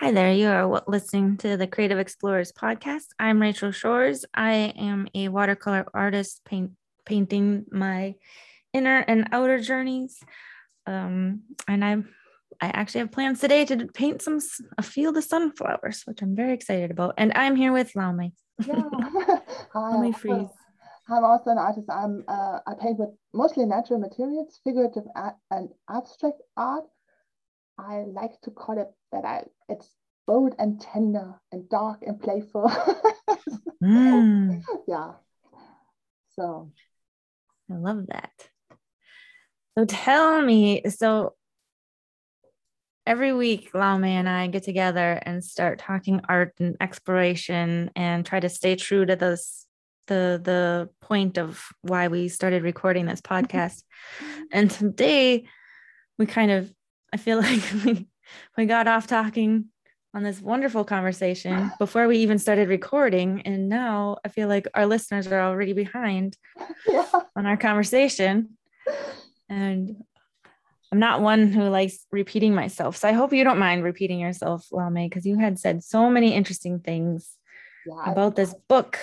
Hi there. You are listening to the Creative Explorers podcast. I'm Rachael Shores. I am a watercolor artist paint, painting my inner and outer journeys. Um, and I'm I actually have plans today to paint some a field of sunflowers, which I'm very excited about. And I'm here with Laumee. Yeah. Hi. Laumee Fries. I'm also an artist. I'm uh, I paint with mostly natural materials, figurative art, and abstract art. I like to call it that I it's bold and tender and dark and playful. mm. Yeah. So I love that. So tell me, so every week Laumee and I get together and start talking art and exploration and try to stay true to those the the point of why we started recording this podcast. and today we kind of I feel like we we got off talking on this wonderful conversation before we even started recording. And now I feel like our listeners are already behind yeah. on our conversation. And I'm not one who likes repeating myself. So I hope you don't mind repeating yourself, Laumee, because you had said so many interesting things yeah, about this book.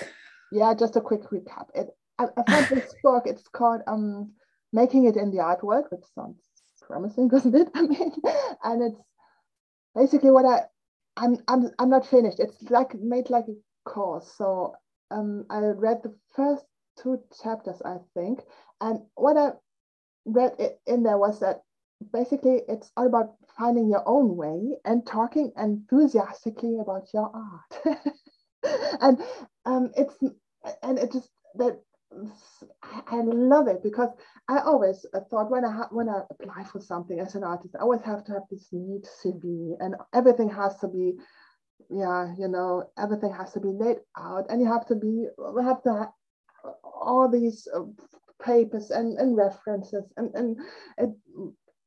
Yeah, just a quick recap. It, I, I found this book, it's called um, Making It in the Art World, which sounds promising, doesn't it? I mean, and it's basically what I I'm I'm I'm not finished. It's like made like a course. So um, I read the first two chapters, I think, and what I read in there was that basically it's all about finding your own way and talking enthusiastically about your art. and um, it's and it just that I love it because I always thought when I ha- when I apply for something as an artist, I always have to have this neat CV and everything has to be, yeah, you know, everything has to be laid out and you have to be we have to have all these uh, papers and, and references and and it,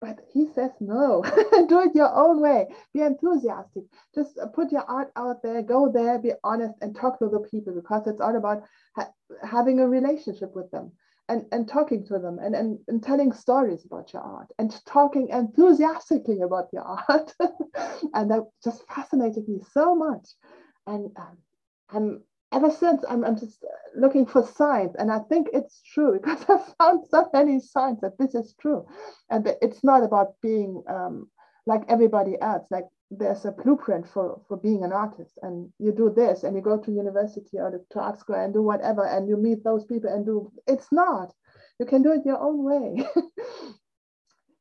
but he says no, do it your own way. Be enthusiastic. Just put your art out there, go there, be honest, and talk to the people because it's all about ha- having a relationship with them and, and talking to them and, and, and telling stories about your art and talking enthusiastically about your art. and that just fascinated me so much. And um, I'm ever since I'm, I'm just looking for signs and i think it's true because i found so many signs that this is true and it's not about being um, like everybody else like there's a blueprint for for being an artist and you do this and you go to university or to art school and do whatever and you meet those people and do it's not. You can do it your own way.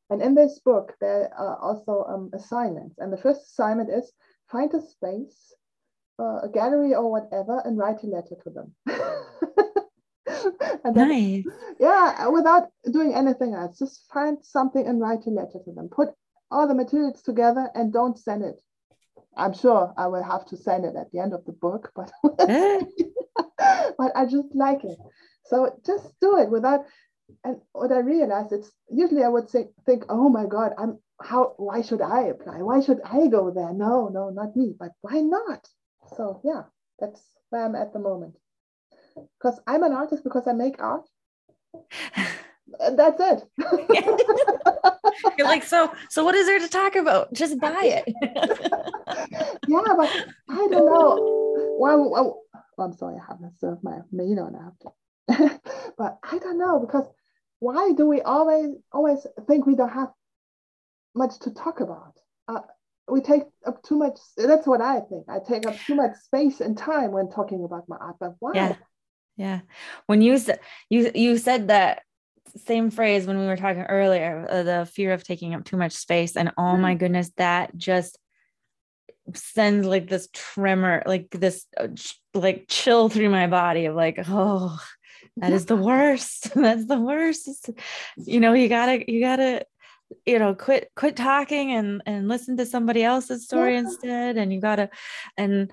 And in this book there are also um, assignments and the first assignment is find a space uh, a gallery or whatever and write a letter to them. and then, nice. Yeah, without doing anything else, just find something and write a letter to them. Put all the materials together and don't send it. I'm sure I will have to send it at the end of the book, but but I just like it. So just do it without. And what I realized, it's usually I would say, think, oh my God, I'm how? Why should I apply? Why should I go there? No, no, not me. But why not? So yeah, that's where I'm at the moment. Because I'm an artist because I make art. that's it. You're like, so so what is there to talk about? Just buy it. yeah, but I don't know. Well, well, I'm sorry, I haven't served my meal and I have to. but I don't know because why do we always always think we don't have much to talk about? Uh, we take up too much that's what i think. I take up too much space and time when talking about my art but why? Yeah. Yeah. When you said you you said that same phrase when we were talking earlier uh, the fear of taking up too much space and oh my mm-hmm. goodness that just sends like this tremor like this uh, like chill through my body of like oh that is the worst. That's the worst. You know you gotta you gotta you know quit quit talking and and listen to somebody else's story yeah. instead. And you gotta and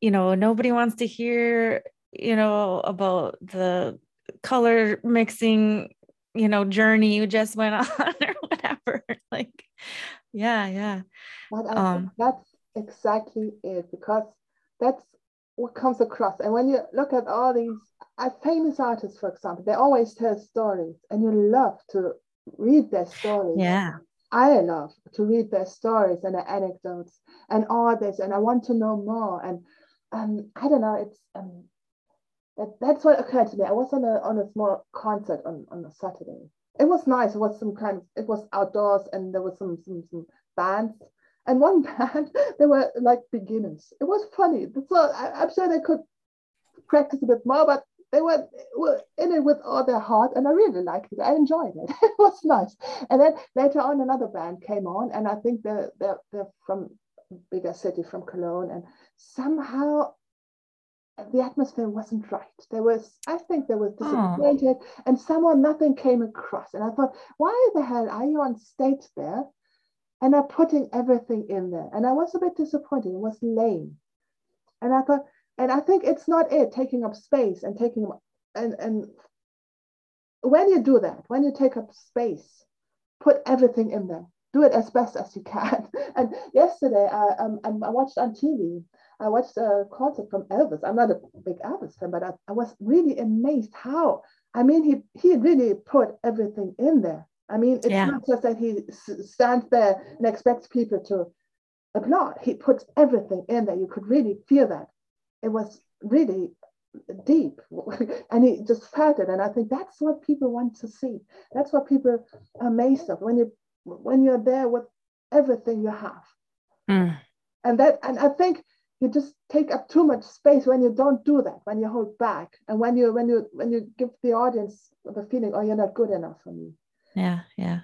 you know nobody wants to hear you know about the color mixing you know journey you just went on or whatever. Like yeah yeah. But um, that's exactly it because that's what comes across. And when you look at all these uh, famous artists for example they always tell stories and you love to read their stories. Yeah. I love to read their stories and their anecdotes and all this, and I want to know more. And um, I don't know, it's um, that, that's what occurred to me. I was on a on a small concert on, on a Saturday. It was nice. It was some kind of it was outdoors and there was some some, some bands. And one band, they were like beginners. It was funny. So I, I'm sure they could practice a bit more, but they were, were in it with all their heart and I really liked it. I enjoyed it. it was nice. And then later on another band came on and I think they're, they're, they're from bigger city from Cologne and somehow the atmosphere wasn't right. There was, I think there was ah. disappointed, oh. and somehow nothing came across. And I thought, why the hell are you on stage there and are putting everything in there? And I was a bit disappointed. It was lame. And I thought, and I think it's not it taking up space and taking and and when you do that, when you take up space, put everything in there. Do it as best as you can. And yesterday, I, um, I watched on TV I watched a concert from Elvis. I'm not a big Elvis fan, but I, I was really amazed how, I mean, he, he really put everything in there. I mean, it's yeah. not just that he stands there and expects people to applaud. He puts everything in there. You could really feel that. It was really deep and he just felt it. And I think that's what people want to see. That's what people are amazed of when you when you're there with everything you have. Mm. And that and I think you just take up too much space when you don't do that when you hold back and when you when you when you give the audience the feeling oh you're not good enough for me yeah yeah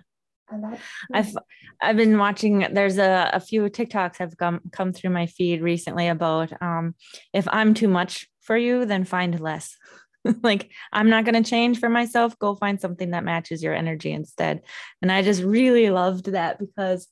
i've i've been watching there's a, a few tiktoks have come come through my feed recently about um if i'm too much for you then find less like i'm not going to change for myself go find something that matches your energy instead and i just really loved that because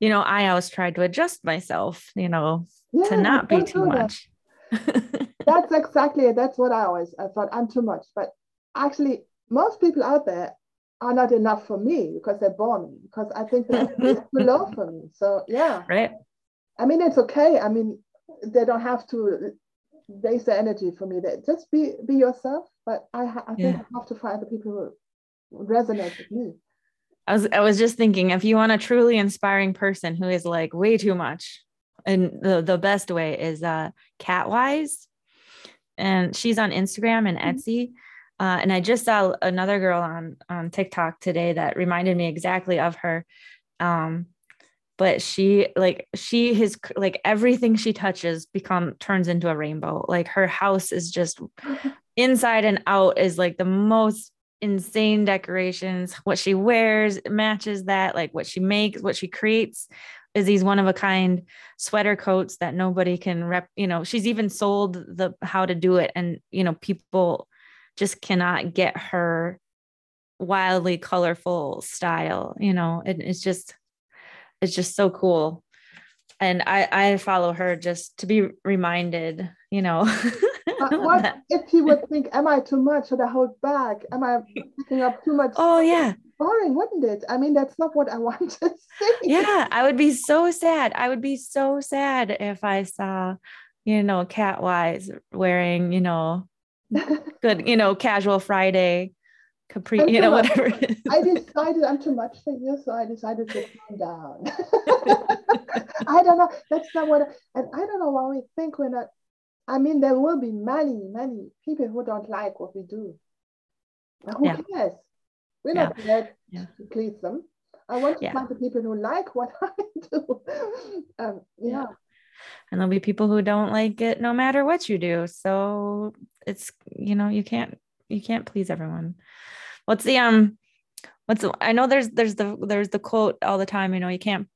you know i always tried to adjust myself you know yeah, to not be too much. that's exactly it. That's what I always I thought I'm too much. But actually, most people out there are not enough for me because they're born because I think that it's too low for me. So yeah. Right. I mean, it's okay. I mean, they don't have to base their energy for me. They just be be yourself. But I, I think yeah. I have to find the people who resonate with me. I was I was just thinking if you want a truly inspiring person who is like way too much, and the, the best way is uh Katwise and she's on instagram and mm-hmm. Uh, and i just saw another girl on on tiktok today that reminded me exactly of her. Um but she like she has like everything she touches become turns into a rainbow. Like her house is just inside and out is like the most insane decorations. What she wears matches that like what she makes what she creates is these one of a kind sweater coats that nobody can rep you know she's even sold the how to do it and you know people just cannot get her wildly colorful style you know it, it's just it's just so cool and i i follow her just to be reminded you know uh, what if he would think am i too much should i hold back am i picking up too much oh yeah boring, wouldn't it? I mean, that's not what I want to see. Yeah, I would be so sad. I would be so sad if I saw, you know, Katwise wearing, you know, good, you know, casual Friday, capri, you know, whatever. I decided I'm too much for you, so I decided to calm down. I don't know. That's not what, I, and I don't know why we think we're not. I mean, there will be many, many people who don't like what we do. who yeah. cares? We're yeah. not there yeah. to please them. I want to yeah. find the people who like what I do. Um, yeah. And there'll be people who don't like it no matter what you do. So it's you know, you can't you can't please everyone. What's the um what's the, I know there's there's the there's the quote all the time, you know, you can't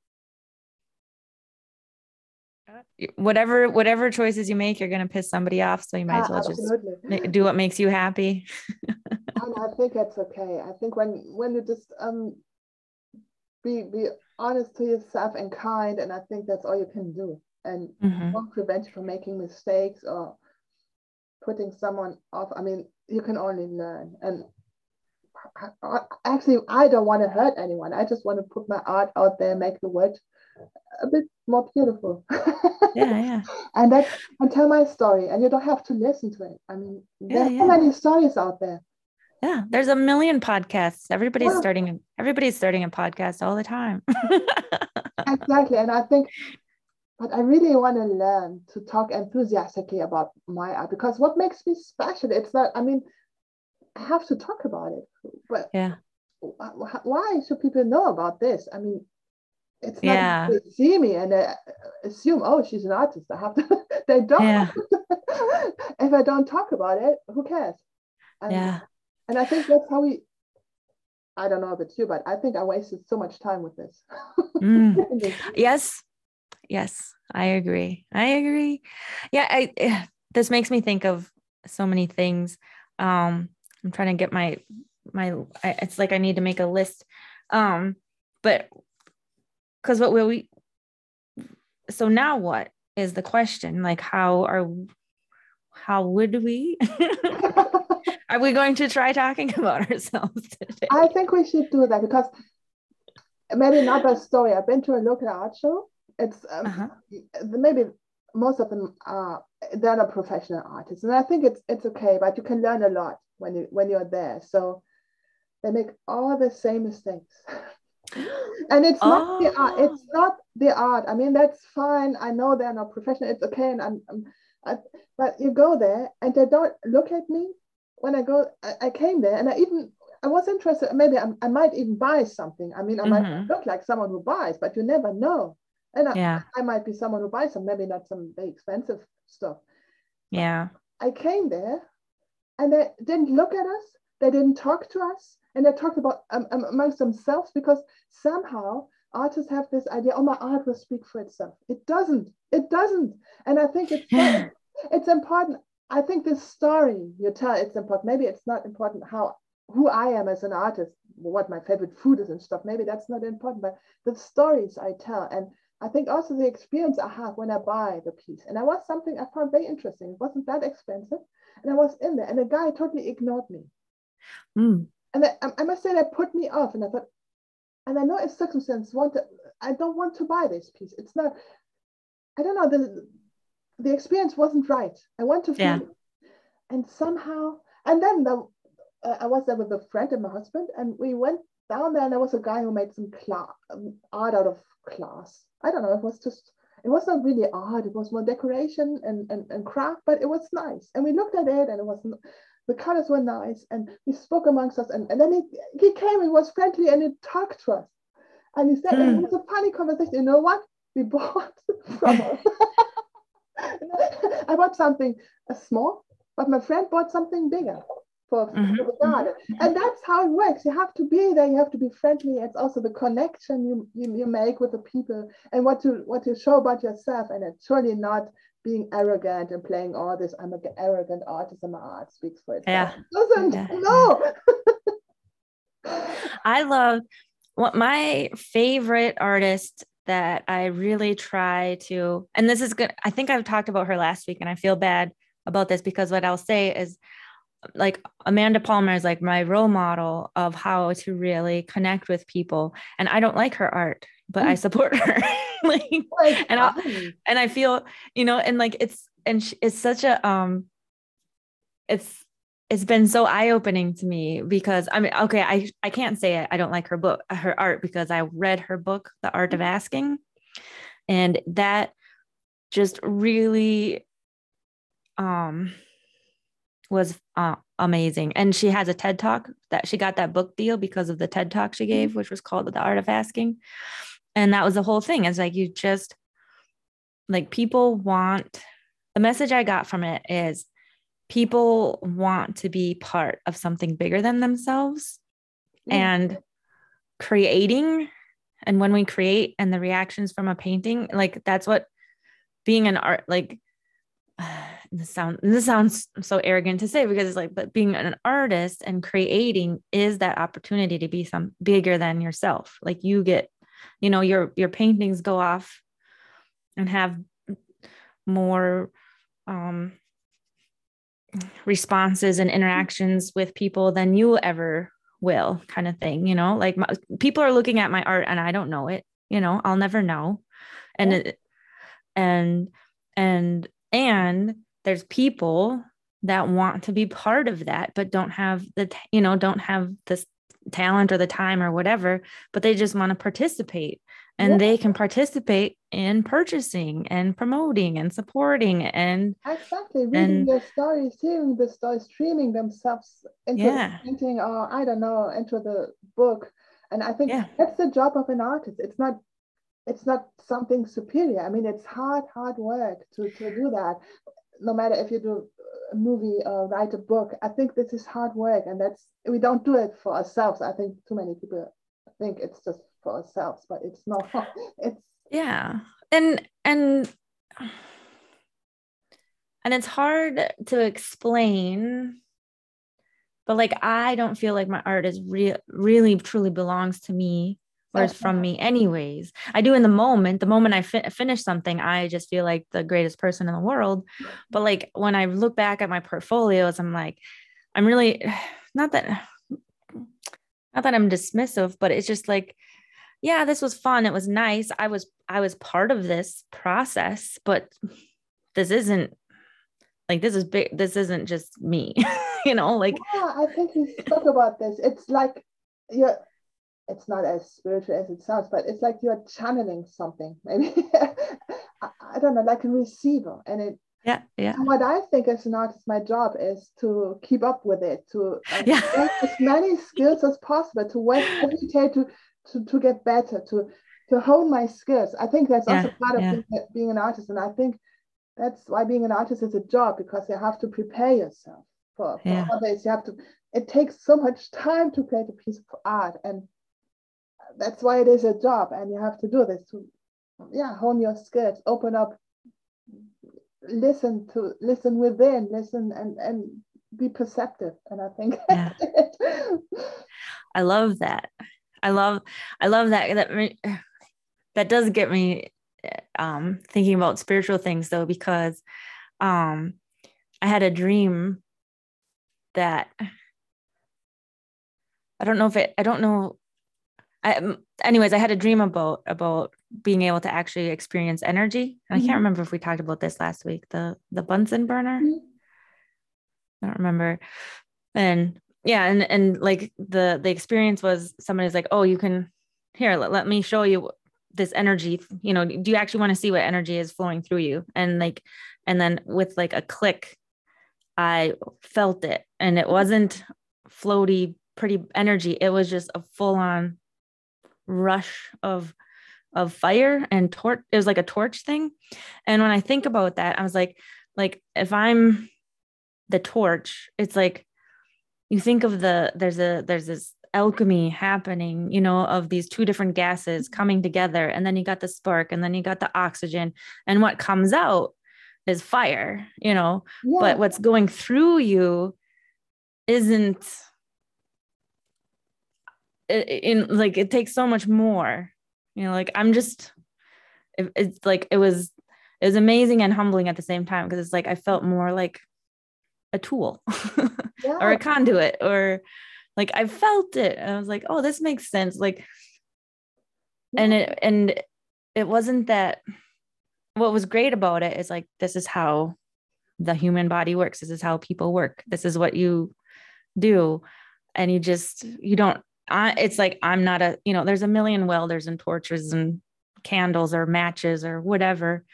whatever whatever choices you make you're going to piss somebody off so you might as well just do what makes you happy and I think that's okay. I think when when you just um be be honest to yourself and kind, and I think that's all you can do, and mm-hmm. won't prevent you from making mistakes or putting someone off. I mean, you can only learn, and actually, I don't want to hurt anyone. I just want to put my art out there, make the world a bit more beautiful. yeah, yeah. and that and tell my story, and you don't have to listen to it. I mean, yeah, there's yeah. so many stories out there Yeah, there's a million podcasts. Everybody's Yeah. starting everybody's starting a podcast all the time. exactly and i think but i really want to learn to talk enthusiastically about my art because what makes me special it's not i mean i have to talk about it but yeah. why should people know about this i mean it's not Yeah. they see me and they assume oh she's an artist i have to they don't Yeah. if i don't talk about it who cares and, Yeah. and i think that's how we i don't know if it's you but i think i wasted so much time with this Mm. Yes. Yes, I agree. I agree. Yeah, I eh, this makes me think of so many things. Um I'm trying to get my my I, it's like I need to make a list. Um but cuz what will we so now what is the question? Like how are how would we are we going to try talking about ourselves today? I think we should do that because maybe another story. I've been to a local art show. It's um, Uh-huh. maybe most of them are they're not professional artists, and I think it's it's okay. But you can learn a lot when you when you're there. So they make all the same mistakes, and it's not the art. It's not the art. I mean, that's fine. I know they're not professional. It's okay, and I'm, I'm I, but you go there and they don't look at me when I go. I, I came there and I even I was interested. Maybe I, I might even buy something. I mean, I might Mhm. look like someone who buys, but you never know. And I, Yeah. I might be someone who buys some, maybe not some very expensive stuff. Yeah. I came there and they didn't look at us, they didn't talk to us, and they talked about um, um, amongst themselves because somehow artists have this idea, oh, my art will speak for itself. It doesn't. It doesn't. And I think it's so- it's important. I think this story you tell it's important. Maybe it's not important how who I am as an artist, what my favorite food is and stuff. Maybe that's not important, but the stories I tell and I think also the experience I have when I buy the piece. And I was something I found very interesting. It wasn't that expensive. And I was in there and the guy totally ignored me. Mm. And I, I must say that put me off. And I thought, and I know it's circumstance, want to, I don't want to buy this piece. It's not, I don't know, the, the experience wasn't right. I want to feel Yeah. And somehow, and then the, uh, I was there with a friend and my husband, and we went down there, and there was a guy who made some cla- um, art out of glass. I don't know, it was just, it was not really art, it was more decoration and, and, and craft, but it was nice. And we looked at it, and it was, the colors were nice, and we spoke amongst us, and, and then he, he came and was friendly, and he talked to us. And he said, and Hmm. it was a funny conversation. You know what? We bought from I bought something small, but my friend bought something bigger for, for Mhm, the garden. And that's how it works. You have to be there. You have to be friendly. It's also the connection you, you, you make with the people and what to what to show about yourself. And it's surely not being arrogant and playing all this. I'm an arrogant artist, and my art speaks for itself. Yeah. It doesn't. Yeah. No. I love what my favorite artist that I really try to, and this is good. I think I've talked about her last week, and I feel bad about this because what I'll say is like Amanda Palmer is like my role model of how to really connect with people. And I don't like her art, but I Mm. support her. like, It's And I'll- and I feel, you know, and like it's and sh- it's such a um it's it's been so eye-opening to me because I mean, okay, I I can't say I, I don't like her book, her art because I read her book, The Art of Asking, and that just really um was uh, amazing. And she has a TED talk that she got that book deal because of the TED talk she gave, which was called The Art of Asking. And that was the whole thing. It's like you just like people want the message I got from it is people want to be part of something bigger than themselves Yeah. and creating and when we create and the reactions from a painting like that's what being an art like this sound this sounds so arrogant to say because it's like but being an artist and creating is that opportunity to be some bigger than yourself. Like you get you know your your paintings go off and have more um responses and interactions with people than you ever will kind of thing you know? Like my, people are looking at my art and i don't know it you know? I'll never know. And Yeah. it, and and and there's people that want to be part of that but don't have the you know don't have this talent or the time or whatever but they just want to participate and yeah. they can participate in purchasing and promoting and supporting and exactly reading and, their stories hearing the stories streaming themselves into yeah. the painting or uh, i don't know into the book and i think yeah. that's the job of an artist it's not it's not something superior i mean it's hard hard work to, to do that no matter if you do a movie or write a book. I think this is hard work, and that's we don't do it for ourselves. I think too many people think it's just for ourselves, but it's not. It's yeah, and and and it's hard to explain but like i don't feel like my art is real really truly belongs to me from me anyways. I do in the moment the moment i fi- finish something i just feel like the greatest person in the world. But like when i look back at my portfolios i'm like i'm really not that not that i'm dismissive but it's just like yeah this was fun. It was nice. I was i was part of this process but this isn't like this is big this isn't just me you know like yeah i think we spoke about this. It's like you're it's not as spiritual as it sounds, but it's like you're channeling something, maybe. I, I, don't know, like a receiver. And it yeah, yeah. what I think as an artist, my job is to keep up with it, to uh, yeah. as many skills as possible, to work every day to, to, to get better, to to hone my skills. I think that's also yeah, part of yeah. being, being an artist. And I think that's why being an artist is a job because you have to prepare yourself for, for yeah. others. You have to, it takes so much time to create a piece of art. And that's why it is a job and you have to do this. To yeah hone your skills open up listen to listen within listen and and be perceptive. And i think yeah. i love that. I love i love that. That that does get me um thinking about spiritual things though because um i had a dream that i don't know if it i don't know I, anyways, I had a dream about about being able to actually experience energy. Mm-hmm. I can't mm-hmm. remember if we talked about this last week. The the Bunsen burner. Mm-hmm. I don't remember. And yeah, and and like the the experience was somebody's like, oh, you can here. Let, let me show you this energy. You know, do you actually want to see what energy is flowing through you? And like, and then with like a click, I felt it, and it wasn't floaty pretty energy. It was just a full on rush of of fire and torch it was like a torch thing. And when i think about that i was like like if i'm the torch it's like you think of the there's a there's this alchemy happening you know of these two different gases coming together. And then you got the spark and then you got the oxygen. And what comes out is fire you know? Yeah. but what's going through you isn't in like it takes so much more. You know like i'm just it, it's like it was it was amazing and humbling at the same time because it's like i felt more like a tool yeah. or a conduit or like i felt it. And i was like oh this makes sense. Like yeah. and it and it wasn't that what was great about it is like this is how the human body works. This is how people work. This is what you do. And you just you don't I, it's like I'm not a, you know, there's a million welders and torches and candles or matches or whatever.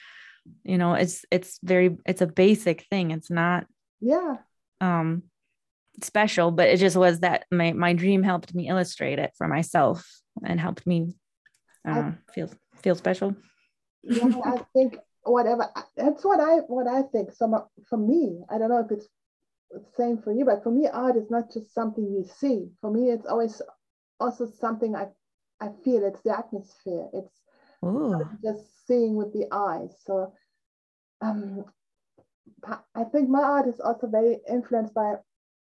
You know, it's it's very it's a basic thing. It's not yeah um special, but it just was that my my dream helped me illustrate it for myself and helped me uh, I, feel feel special. yeah, I think whatever that's what I what I think. So for me, I don't know if it's the same for you, but for me, art is not just something you see. For me, it's always also something I I feel it's the atmosphere. It's just seeing with the eyes. So um, I think my art is also very influenced by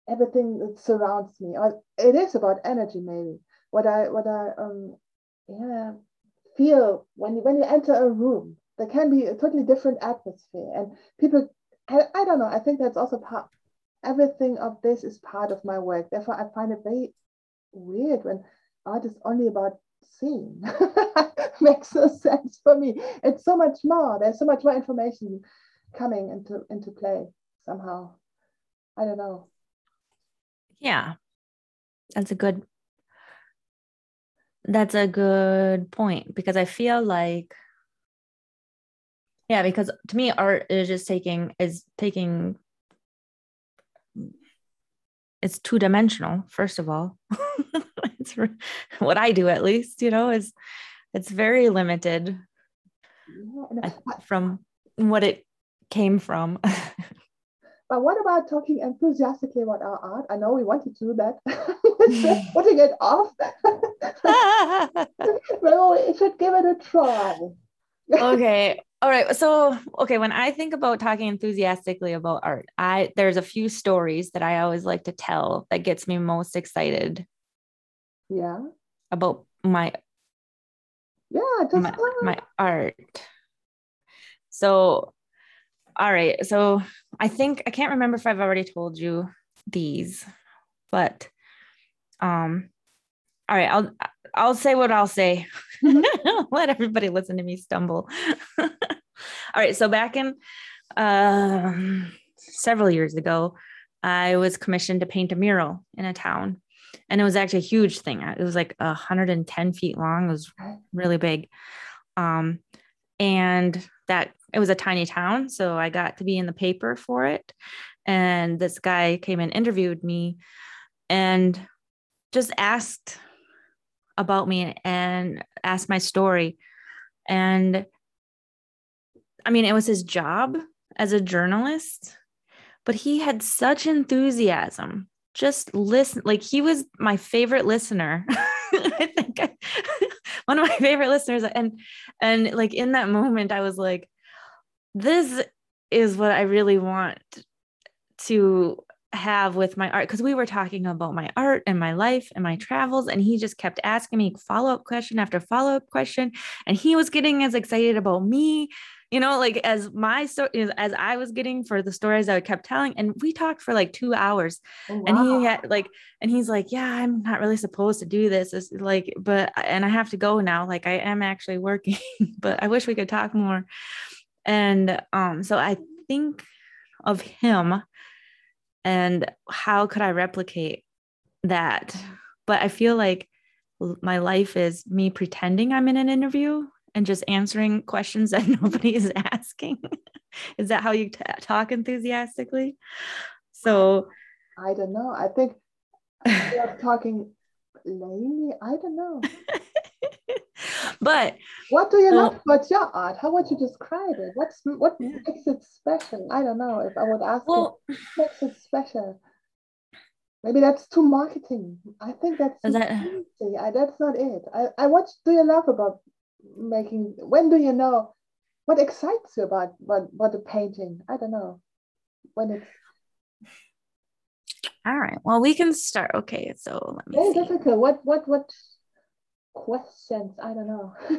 everything that surrounds me. Or it is about energy, maybe. What I what I um yeah feel when you when you enter a room. There can be a totally different atmosphere, and people. I, I don't know. I think that's also part. Everything of this is part of my work. Therefore, I find it very weird when art is only about seeing. Makes no sense for me. It's so much more. There's so much more information coming into into play somehow. I don't know. Yeah. That's a good that's a good point because I feel like yeah, because to me art is just taking is taking it's two dimensional first of all. It's what i do at least you know is it's very limited yeah, from what it came from. But what about talking enthusiastically about our art? I know we wanted to do that. Putting it off. Well we should give it a try okay all right. So, okay, when I think about talking enthusiastically about art, I there's a few stories that I always like to tell that gets me most excited. Yeah. About my Yeah, my, my art. So, all right. So, I think I can't remember if I've already told you these, but um all right, I'll I'll say what I'll say. Mm-hmm. Let everybody listen to me stumble. All right. So back in uh, several years ago, I was commissioned to paint a mural in a town. And it was actually a huge thing. It was like 110 feet long. It was really big. Um, and that it was a tiny town. So I got to be in the paper for it. And this guy came and interviewed me and just asked about me and asked my story. And I mean, it was his job as a journalist, but he had such enthusiasm. Just listen, like he was my favorite listener. I think I, one of my favorite listeners. And and like in that moment, I was like, this is what I really want to have with my art because we were talking about my art and my life and my travels and he just kept asking me follow-up question after follow-up question and he was getting as excited about me you know like as my story as i was getting for the stories i kept telling and we talked for like two hours oh, wow. and he had like and he's like yeah i'm not really supposed to do this it's like but and i have to go now like i am actually working but i wish we could talk more and um so i think of him and how could i replicate that? But i feel like my life is me pretending i'm in an interview and just answering questions that nobody is asking. Is that how you t- talk enthusiastically? So i don't know. I think you're talking lately i don't know but what do you so, love about your art? How would you describe it? What's what yeah. makes it special? I don't know. If I would ask well, you, what makes it special? Maybe that's too marketing. I think that's that, I, that's not it. I, I what do you love about making when do you know what excites you about what about the painting? I don't know. When it's all right. Well, we can start. Okay, so let me. Very difficult. What what what questions. I don't know.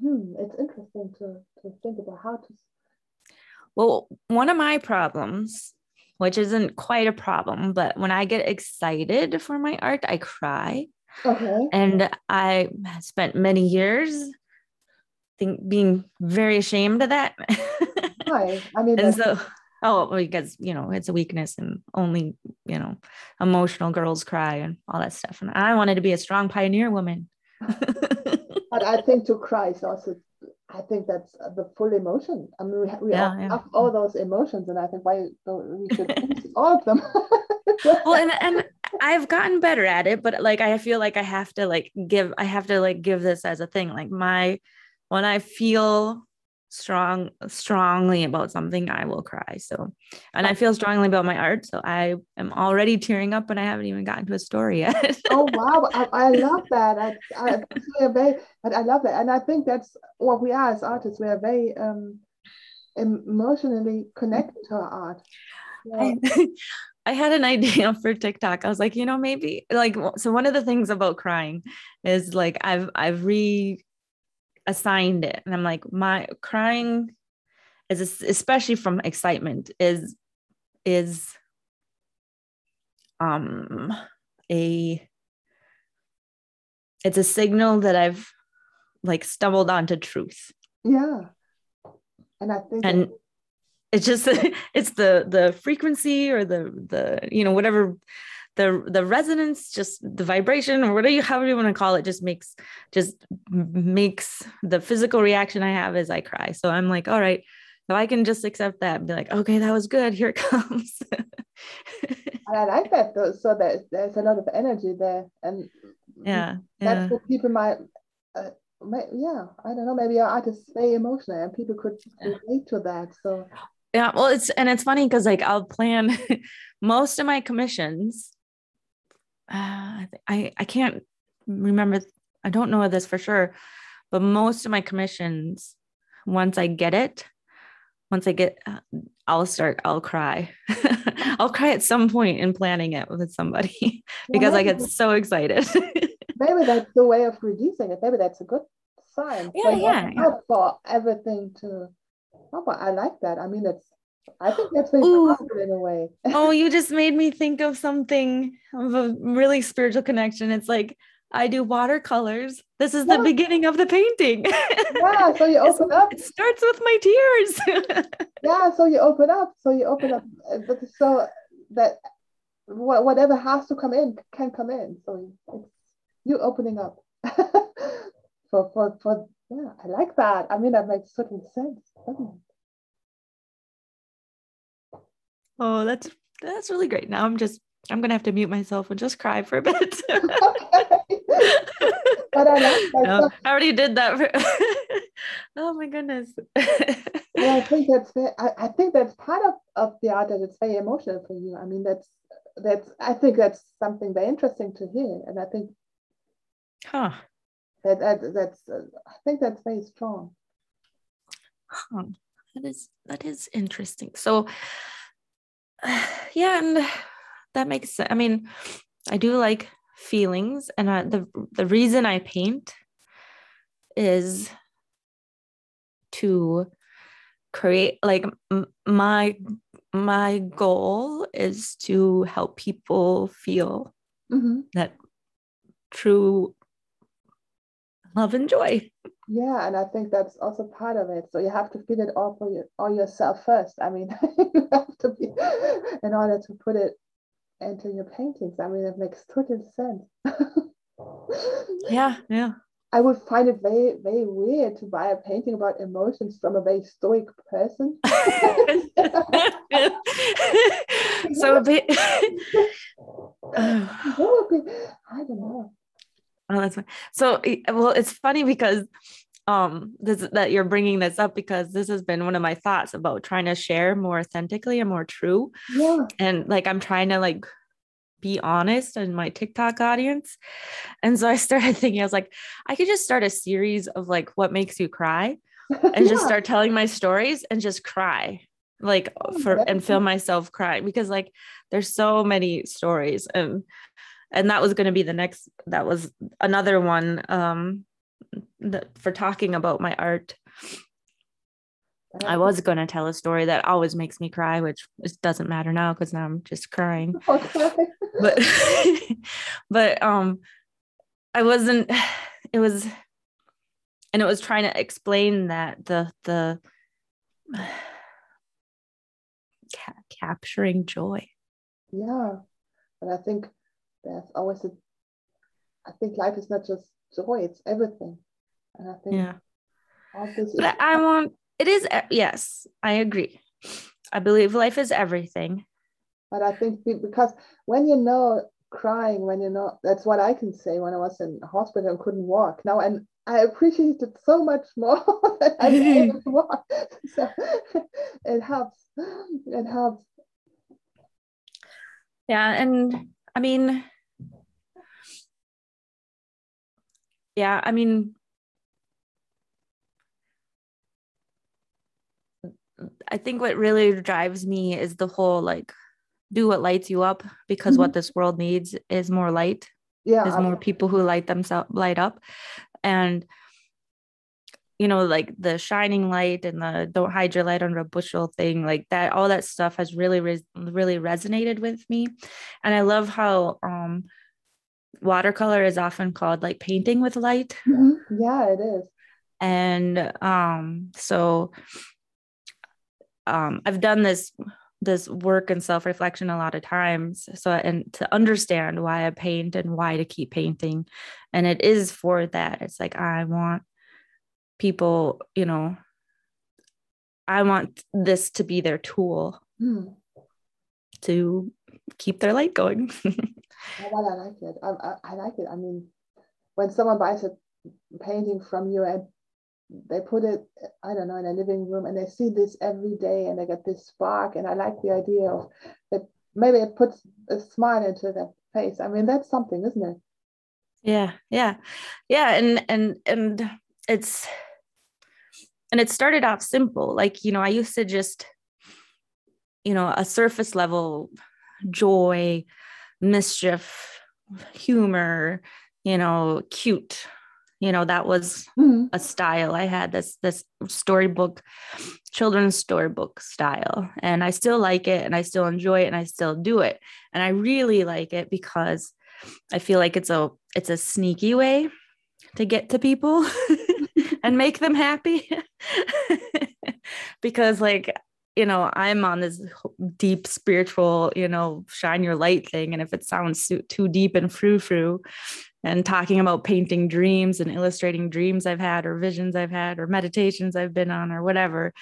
hmm, it's interesting to, to think about how to. Well, one of my problems, which isn't quite a problem, but when I get excited for my art, I cry. Okay. And I spent many years think being very ashamed of that. Why? I mean, and so oh because you know it's a weakness and only you know emotional girls cry and all that stuff. And i wanted to be a strong pioneer woman. But i think to cry is also i think that's the full emotion. I mean we, have, we yeah, have all those emotions and i think why don't we should all of them? Well and, and i've gotten better at it but like i feel like i have to like give i have to like give this as a thing. Like my when i feel strong strongly about something i will cry so and i feel strongly about my art so i am already tearing up and i haven't even gotten to a story yet oh wow I, I, love that I, I, very, but i love that and i think that's what we are as artists we are very um, emotionally connected to our art yeah. I, I had an idea for TikTok. I was like, you know, maybe like so one of the things about crying is like I've I've re assigned it. And i'm like my crying is especially from excitement is is um a it's a signal that i've like stumbled onto truth. Yeah. And i think and it's just it's the the frequency or the the you know whatever the the resonance just the vibration or whatever you however you want to call it just makes just makes the physical reaction i have as i cry. So i'm like all right if i can just accept that and be like okay that was good here it comes and i like that though so there's, there's a lot of energy there and yeah that's yeah. what people might uh, yeah i don't know maybe artists very emotional and people could relate to that so. Yeah well it's and it's funny because like i'll plan most of my commissions uh, I I can't remember. I don't know this for sure, but most of my commissions, once I get it, once I get, uh, I'll start. I'll cry. I'll cry at some point in planning it with somebody because I get so excited. maybe that's the way of releasing it. Maybe that's a good sign. Yeah, yeah, yeah. For everything to. Oh, but I like that. I mean, it's I think that's very in a way. oh, you just made me think of something of a really spiritual connection. It's like I do watercolors. This is yeah. the beginning of the painting. yeah, so you open up. It starts with my tears. yeah, so you open up. So you open up, uh, so that whatever has to come in can come in. So it's you opening up. for for for yeah, I like that. I mean, that makes total sense, doesn't it? Oh, that's that's really great. Now I'm just I'm gonna have to mute myself and just cry for a bit. no, I already did that. For, oh my goodness. yeah, I think that's I, I think that's part of, of the art that it's very emotional for you. I mean, that's that's I think that's something very interesting to hear, and I think, huh, that, that that's uh, I think that's very strong. Huh. That is that is interesting. So yeah, and that makes sense. I mean, I do like feelings, and I, the the reason I paint is to create like my my goal is to help people feel mm-hmm. that true love and joy yeah and i think that's also part of it. So you have to feel it all for you all yourself first. I mean you have to be in order to put it into your paintings. I mean it makes total sense. Yeah yeah. I would find it very very weird to buy a painting about emotions from a very stoic person. So a bit i don't know Oh, that's fine. So, well, it's funny because um this that you're bringing this up because this has been one of my thoughts about trying to share more authentically and more true. Yeah. And like I'm trying to like be honest in my TikTok audience. And so I started thinking, I was like, I could just start a series of like what makes you cry and yeah. just start telling my stories and just cry like oh, for and feel myself crying because like there's so many stories and and that was going to be the next that was another one um that for talking about my art I was going to tell a story that always makes me cry, which doesn't matter now because now I'm just crying. But, but, um, I wasn't, it was, and it was trying to explain that the, the, ca- capturing joy. Yeah. And I think there's always a I think life is not just joy, it's everything. And I think yeah. but I want it is yes, I agree. I believe life is everything. But I think because when you know crying, when you know that's what I can say when I was in hospital and couldn't walk. Now and I appreciate it so much more that able to walk. So it helps. It helps. Yeah, and I mean yeah, I mean, I think what really drives me is the whole like do what lights you up because mm-hmm. what this world needs is more light. Yeah. There's more people who light themselves light up. And you know, like the shining light and the don't hide your light under a bushel thing, like that, all that stuff has really, really resonated with me. And I love how um watercolor is often called like painting with light. Mm-hmm. Yeah, it is. And um, so um, I've done this this work and self-reflection a lot of times so and to understand why i paint and why to keep painting and it is for that it's like i want people you know i want this to be their tool mm. to keep their light going. Well, i like it. I, I, I like it. I mean when someone buys a painting from you and they put it i don't know in a living room and they see this every day and they get this spark and i like the idea of that maybe it puts a smile into their face. I mean that's something isn't it? Yeah yeah. Yeah and and and it's and it started off simple like you know i used to just you know a surface level joy mischief humor you know cute you know that was mm-hmm. a style. I had this this storybook children's storybook style and i still like it and i still enjoy it and i still do it. And i really like it because i feel like it's a it's a sneaky way to get to people and make them happy because like you know i'm on this deep spiritual you know shine your light thing and if it sounds too deep and frou frou and talking about painting dreams and illustrating dreams I've had or visions I've had or meditations I've been on or whatever.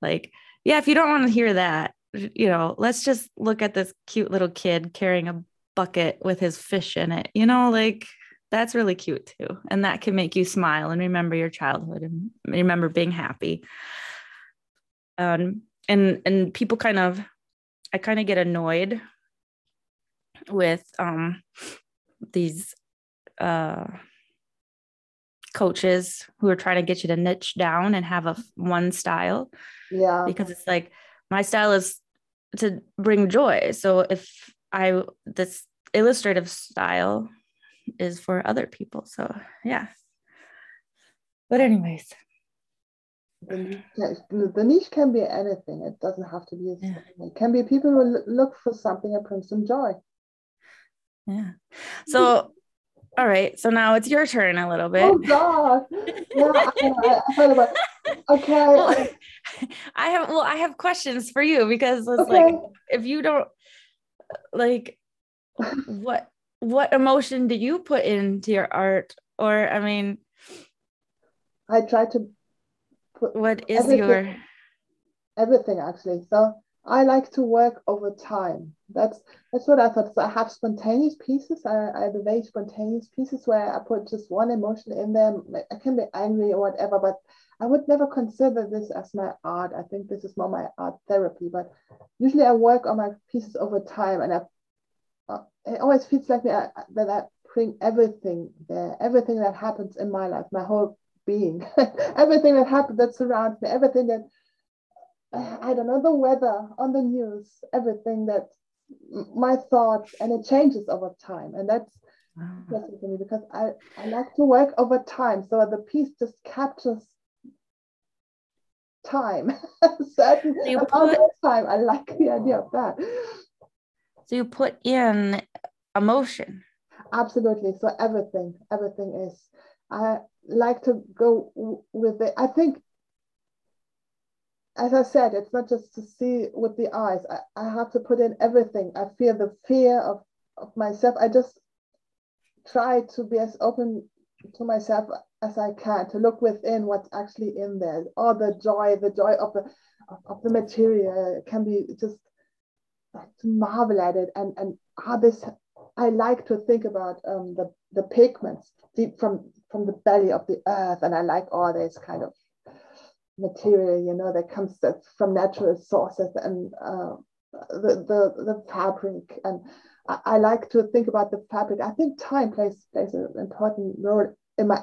Like, yeah, if you don't want to hear that, you know, let's just look at this cute little kid carrying a bucket with his fish in it. You know, like that's really cute too. And that can make you smile and remember your childhood and remember being happy. Um, and and people kind of I kind of get annoyed with um these uh, coaches who are trying to get you to niche down and have a one style. Yeah. Because it's like my style is to bring joy. So if I this illustrative style is for other people. So yeah. But anyways. The niche, the niche can be anything. It doesn't have to be. Yeah. It can be people who look for something that brings them joy. Yeah. So all right, so now it's your turn a little bit. Oh God! Yeah, I, I, about. Okay. Well, I have well, I have questions for you because it's okay. like if you don't like, what what emotion do you put into your art? Or I mean, I try to put. What is everything, your everything actually? So I like to work over time. That's that's what I thought. So I have spontaneous pieces. I, I have very spontaneous pieces where I put just one emotion in them. I can be angry or whatever, but I would never consider this as my art. I think this is more my art therapy. But usually I work on my pieces over time, and I, Uh, it always feels like me that I bring everything there, everything that happens in my life, my whole being, everything that happens that surrounds me, everything that I don't know, the weather on the news, everything that my thoughts, and it changes over time. And that's interesting for me because I, I like to work over time. So the piece just captures time, certain amount put, of time. I like the idea of that. So you put in emotion. Absolutely. So everything, everything is. I like to go with it. I think as I said, it's not just to see with the eyes. I, I have to put in everything. I feel the fear of, of myself. I just try to be as open to myself as I can, to look within what's actually in there. All the joy, the joy of the of, of the material can be just to marvel at it and, and how this I like to think about um, the, the pigments deep from from the belly of the earth and I like all this kind of material, you know, that comes from natural sources and uh, the, the, the fabric. And I, I, like to think about the fabric. I think time plays, plays an important role in my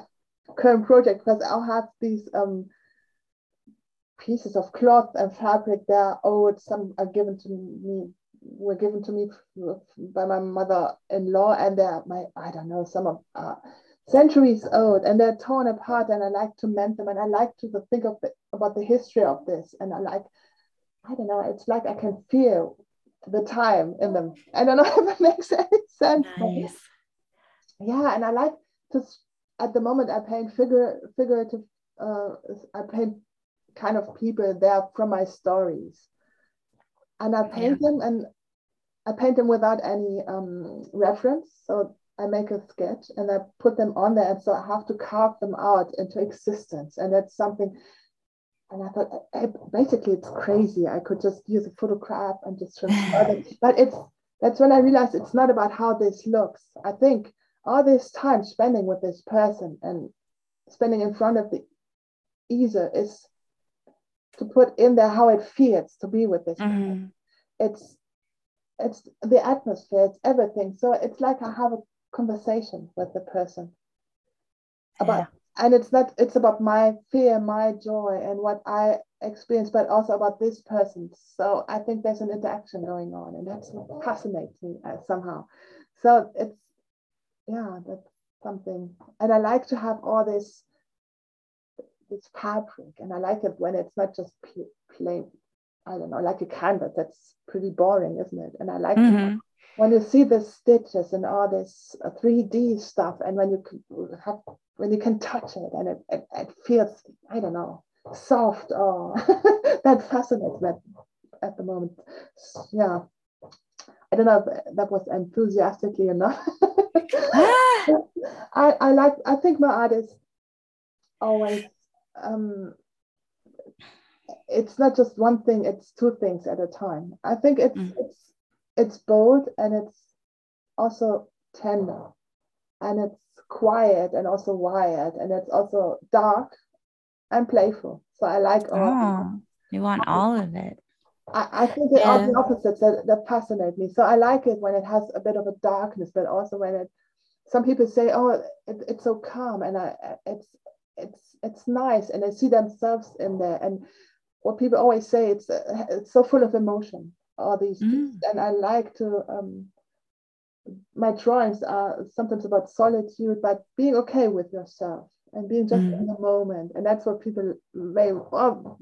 current project because I'll have these um, pieces of cloth and fabric that are old. Some are given to me, were given to me by my mother-in-law and they're my, I don't know, some of uh, centuries old and they're torn apart and I like to mend them and I like to think of the, about the history of this and I like I don't know it's like I can feel the time in them I don't know if it makes any sense nice. yeah and I like to at the moment I paint figure figurative uh, I paint kind of people. They're from my stories, and I paint yeah. them and I paint them without any um, reference. So I make a sketch and I put them on there, and so I have to carve them out into existence, and that's something. And I thought, basically, it's crazy. I could just use a photograph and just transfer them, but it's that's when I realized it's not about how this looks. I think all this time spending with this person and spending in front of the easel is to put in there how it feels to be with this mm-hmm. It's it's the atmosphere, it's everything. So it's like I have a conversation with the person about yeah. and it's not it's about my fear, my joy and what I experience, but also about this person. So I think there's an interaction going on and that's fascinates me uh, somehow. So it's yeah, that's something. And I like to have all this this fabric, and I like it when it's not just plain. I don't know, like a canvas. That's pretty boring, isn't it? And I like mm-hmm. when you see the stitches and all this 3D uh, stuff, and when you have when you can touch it and it, it, it feels, I don't know, soft or that fascinates me at the moment. Yeah. I don't know if that was enthusiastically enough. Ah. I, I like I think my art is always um it's not just one thing, it's two things at a time. I think it's mm. it's it's bold and it's also tender and it's quiet and also wired and it's also dark and playful. So I like all. Oh, you want all of it. I, I think yeah. are the opposites that, that fascinate me. So I like it when it has a bit of a darkness, but also when it. Some people say, "Oh, it, it's so calm," and I, it's it's it's nice, and they see themselves in there. And what people always say, it's it's so full of emotion. All these, mm. and I like to. Um, my drawings are sometimes about solitude, but being okay with yourself and being just mm. in the moment, and that's what people may. Oh,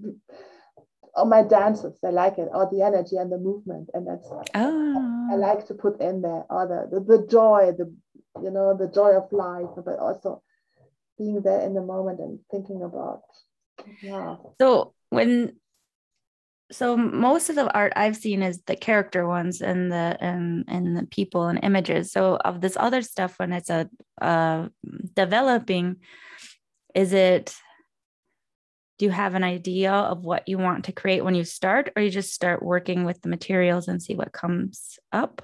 or my dances, I like it, all the energy and the movement, and that's oh. I like to put in there, or the, the the joy, the you know the joy of life, but also being there in the moment and thinking about yeah. So when so most of the art I've seen is the character ones and the and and the people and images. So of this other stuff, when it's a uh, developing, is it do you have an idea of what you want to create when you start or you just start working with the materials and see what comes up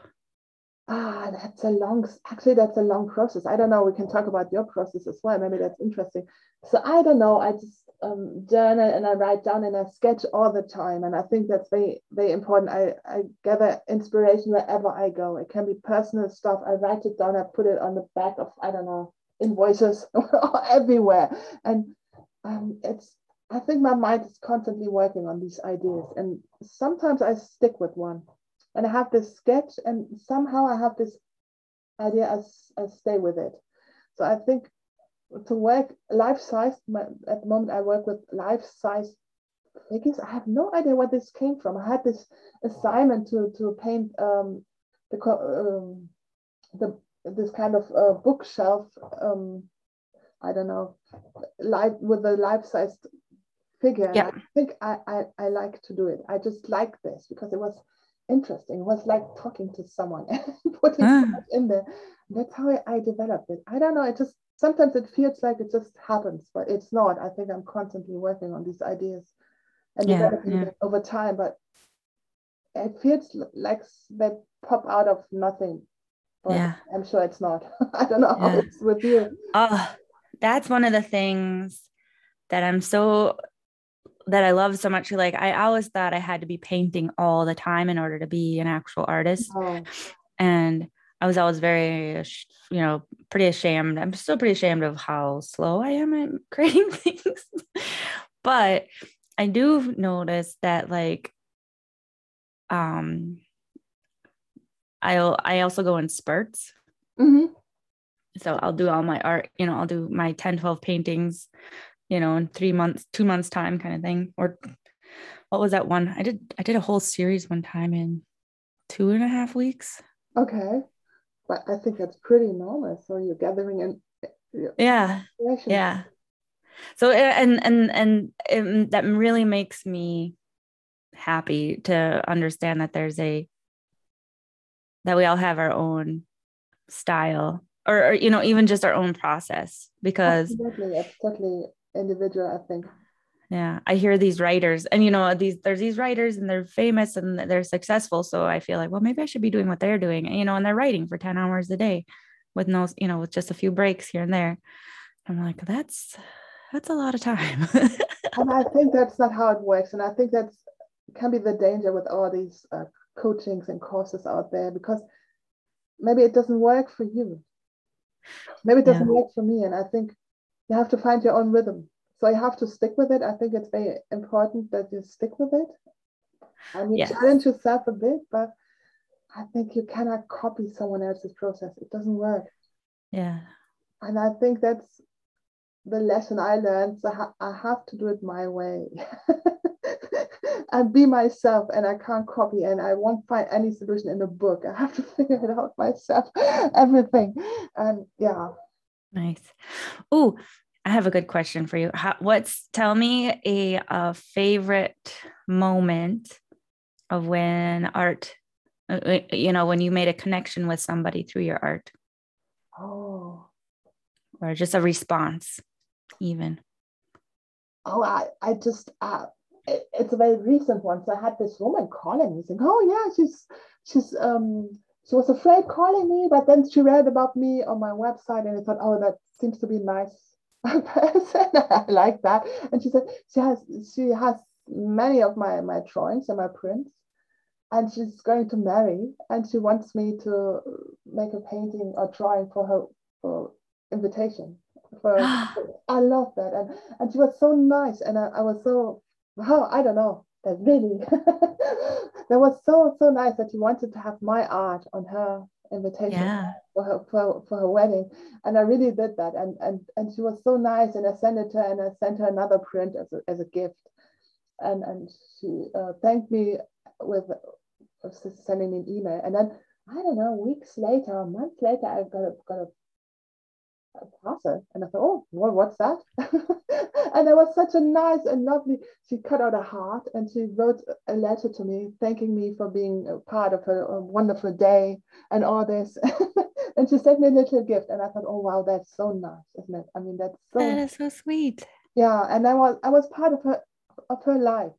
ah that's a long actually that's a long process. I don't know we can talk about your process as well. Maybe that's interesting. So i don't know i just um, journal and i write down and i sketch all the time and i think that's very very important. I i gather inspiration wherever i go. It can be personal stuff. I write it down i put it on the back of i don't know invoices everywhere. And um, it's I think my mind is constantly working on these ideas, and sometimes I stick with one, and I have this sketch, and somehow I have this idea, I, I stay with it. So I think to work life size, at the moment I work with life size figures. I have no idea where this came from. I had this assignment to to paint um, the um, the this kind of uh, bookshelf. Um, I don't know, life with a life size figure. Yeah. I think I, I, I like to do it. I just like this because it was interesting. It was like talking to someone and putting ah. in there. That's how I, developed it. I don't know. It just sometimes it feels like it just happens, but it's not. I think I'm constantly working on these ideas and yeah, developing yeah. it over time. But it feels like they pop out of nothing. But yeah. I'm sure it's not. I don't know how it's with you. Oh, that's one of the things that I'm so that I love so much. Like I always thought I had to be painting all the time in order to be an actual artist. Oh. And I was always very, you know, pretty ashamed. I'm still pretty ashamed of how slow I am at creating things. but I do notice that like um I'll I also go in spurts. Mm-hmm. So I'll do all my art, you know, I'll do my 10, 12 paintings you know, in three months, two months time kind of thing. Or what was that one? I did I did a whole series one time in two and a half weeks. Okay. But I think that's pretty normal. So you're gathering in yeah. Yeah. so and and and it, that really makes me happy to understand that there's a that we all have our own style or, or you know even just our own process because Absolutely. totally individual i think. Yeah i hear these writers and you know these there's these writers and they're famous and they're successful so i feel like well maybe i should be doing what they're doing and, you know and they're writing for 10 hours a day with no you know with just a few breaks here and there. I'm like that's that's a lot of time. And i think that's not how it works and i think that's can be the danger with all these uh, coachings and courses out there because maybe it doesn't work for you. Maybe it doesn't yeah. work for me and i think you have to find your own rhythm so you have to stick with it i think it's very important that you stick with it and you yes. challenge yourself a bit but i think you cannot copy someone else's process it doesn't work yeah and i think that's the lesson i learned so i have to do it my way and be myself and I can't copy and I won't find any solution in the book. I have to figure it out myself, everything. And yeah. Nice. Oh, I have a good question for you. How, what's tell me a, a favorite moment of when art, uh, uh, you know, when you made a connection with somebody through your art? Oh. Or just a response, even. Oh, I, I just, uh, it's a very recent one. So I had this woman calling me saying, "Oh yeah, she's she's um she was afraid calling me, but then she read about me on my website and I thought, oh, that seems to be a nice person. I like that. And she said she has she has many of my my drawings and my prints, and she's going to marry, and she wants me to make a painting or drawing for her for invitation. For I love that, and and she was so nice, and I, I was so wow, I don't know, really, that was so, so nice that she wanted to have my art on her invitation yeah. for her for, for her wedding. And i really did that. And and and she was so nice. And i sent it to her and i sent her another print as a, as a gift. And and she uh, thanked me with uh, sending me an email. And then i don't know weeks later months later i got a got a parcel. And I thought, oh, well, what's that? and it was such a nice and lovely, she cut out a heart and she wrote a letter to me, thanking me for being a part of a, a wonderful day and all this. and she sent me a little gift. And I thought, oh, wow, that's so nice, isn't it? I mean, that's so. That is so sweet. Yeah. And I was, I was part of her, of her life.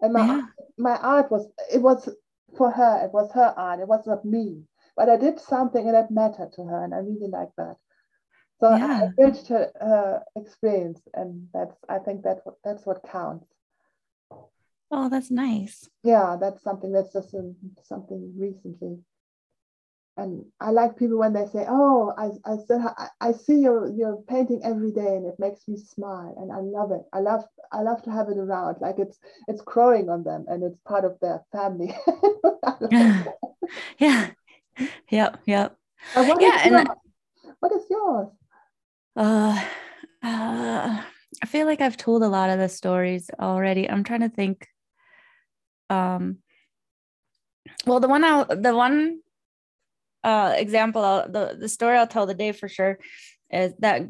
And my, yeah. my art was, it was for her, it was her art, it was not me. But I did something and that mattered to her. And I really like that. So yeah. I enriched her uh, experience, and that's I think that's what that's what counts. Oh, that's nice. Yeah, that's something that's just a, something recently. And I like people when they say, "Oh, I I still ha- I see your your painting every day, and it makes me smile, and I love it. I love I love to have it around, like it's it's growing on them, and it's part of their family." yeah, yep, yep. Uh, yeah, and what is yours? Uh, uh, I feel like I've told a lot of the stories already. I'm trying to think. Um, well, the one I the one uh example, I'll, the the story I'll tell the day for sure is that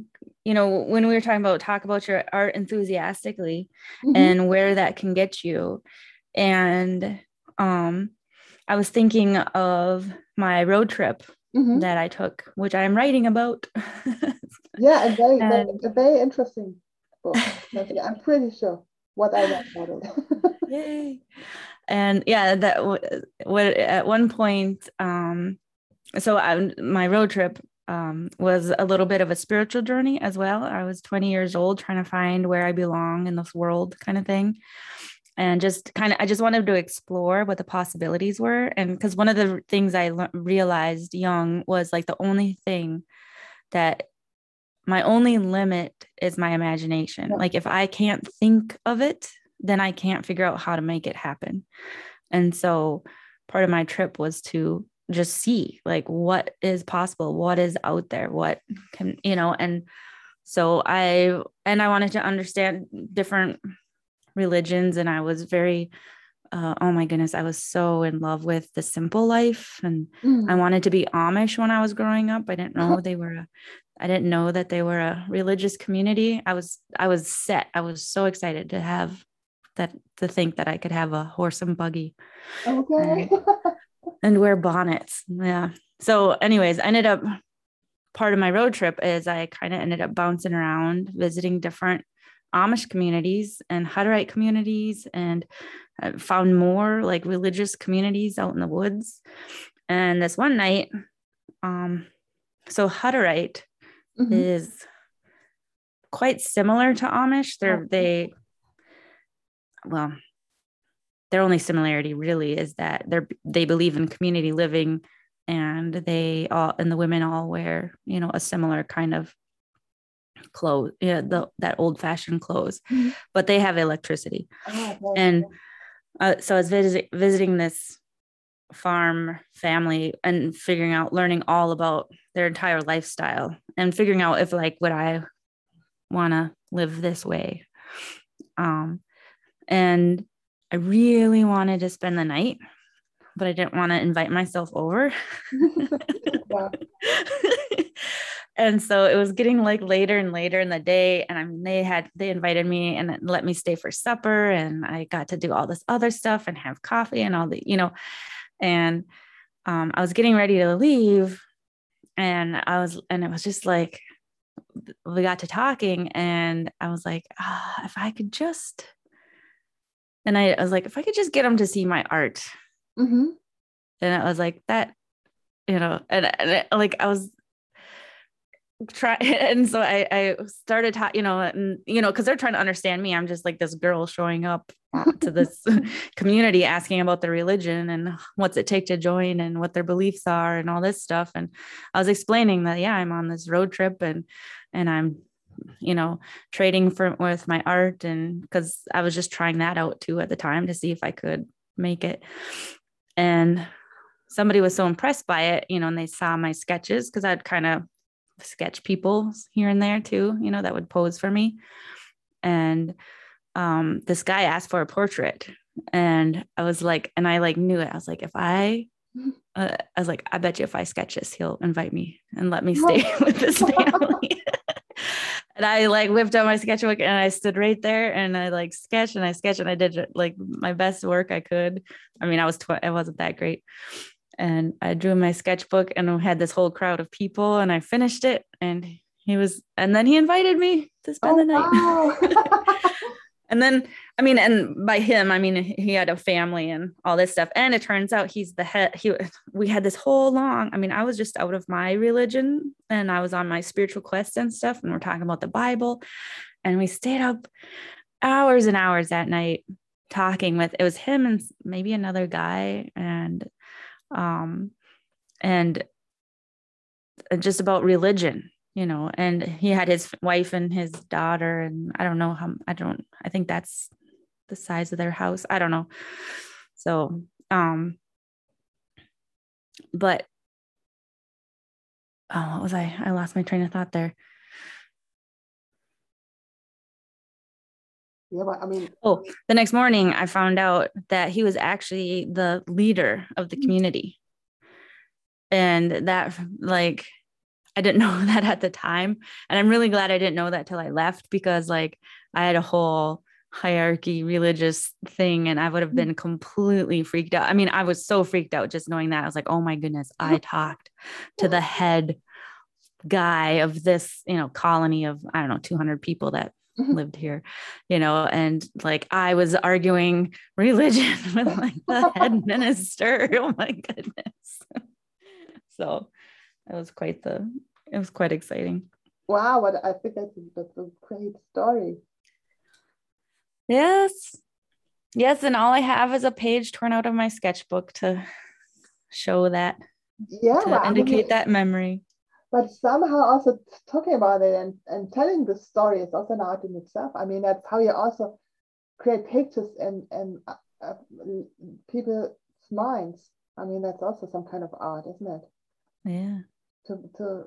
you know when we were talking about talk about your art enthusiastically mm-hmm. and where that can get you, and um, I was thinking of my road trip mm-hmm. that I took, which I'm writing about. yeah, a very, and, a very interesting book. I'm pretty sure what I read about it. Yay! And yeah, that w- at one point, um, so I, my road trip um, was a little bit of a spiritual journey as well. I was 20 years old, trying to find where I belong in this world, kind of thing and just kind of i just wanted to explore what the possibilities were and because one of the things i realized young was like the only thing that my only limit is my imagination yeah. like if i can't think of it then i can't figure out how to make it happen and so part of my trip was to just see like what is possible what is out there what can you know and so i and i wanted to understand different religions and I was very uh, oh my goodness, I was so in love with the simple life. And mm. I wanted to be Amish when I was growing up. I didn't know they were a I didn't know that they were a religious community. I was I was set. I was so excited to have that to think that I could have a horse and buggy. Okay. And, and wear bonnets. Yeah. So anyways, I ended up part of my road trip is I kind of ended up bouncing around visiting different Amish communities and Hutterite communities and found more like religious communities out in the woods. And this one night, um, so Hutterite mm-hmm. is quite similar to Amish. They're they well, their only similarity really is that they're they believe in community living and they all and the women all wear, you know, a similar kind of clothes, yeah, the that old fashioned clothes, mm-hmm. but they have electricity. Oh, and uh, so I was visit, visiting this farm family and figuring out learning all about their entire lifestyle and figuring out if like would I want to live this way um and I really wanted to spend the night but I didn't want to invite myself over and so it was getting like later and later in the day and i mean they had they invited me and let me stay for supper and I got to do all this other stuff and have coffee and all the you know and um, I was getting ready to leave, and I was, and it was just like we got to talking, and I was like, ah, if I could just, and I, I, was like, if I could just get them to see my art, mm-hmm. and I was like that, you know, and, and like I was try and so I, I started ta- you know and you know because they're trying to understand me. I'm just like this girl showing up to this community asking about their religion and what's it take to join and what their beliefs are and all this stuff. And i was explaining that yeah i'm on this road trip and and i'm you know trading for with my art and because i was just trying that out too at the time to see if i could make it. And somebody was so impressed by it you know and they saw my sketches because i'd kind of sketch people here and there too, you know, that would pose for me. And um, this guy asked for a portrait. And I was like, and I like knew it. I was like, if I, uh, I was like, I bet you if I sketch this, he'll invite me and let me stay with this family. and I like whipped out my sketchbook and I stood right there and I like sketched and I sketched and I did like my best work I could. I mean, I was, tw- I wasn't that great, and I drew my sketchbook and had this whole crowd of people and I finished it and he was and then he invited me to spend oh, the night. Wow. and then I mean and by him I mean he had a family and all this stuff and it turns out he's the head he we had this whole long I mean I was just out of my religion and I was on my spiritual quest and stuff and we're talking about the Bible and we stayed up hours and hours that night talking with it was him and maybe another guy and um, and just about religion you know and he had his wife and his daughter and i don't know how i don't i think that's the size of their house i don't know. So um but oh what was i i lost my train of thought there Yeah, but I mean, oh, the next morning I found out that he was actually the leader of the mm. community. And that, like, I didn't know that at the time. And I'm really glad I didn't know that till I left because, like, I had a whole hierarchy religious thing and I would have mm. been completely freaked out. I mean, I was so freaked out just knowing that. I was like, oh my goodness, I talked to the head guy of this, you know, colony of, I don't know, 200 people that Mm-hmm. lived here, you know, and like I was arguing religion with like the head minister. Oh my goodness. so it was quite the it was quite exciting. Wow, what I think that's, that's a great story. Yes. Yes, and all I have is a page torn out of my sketchbook to show that. Yeah, to indicate I mean, that memory but somehow also talking about it and, and telling the story is also an art in itself. I mean, that's how you also create pictures in, in uh, people's minds. I mean, that's also some kind of art, isn't it? Yeah. To to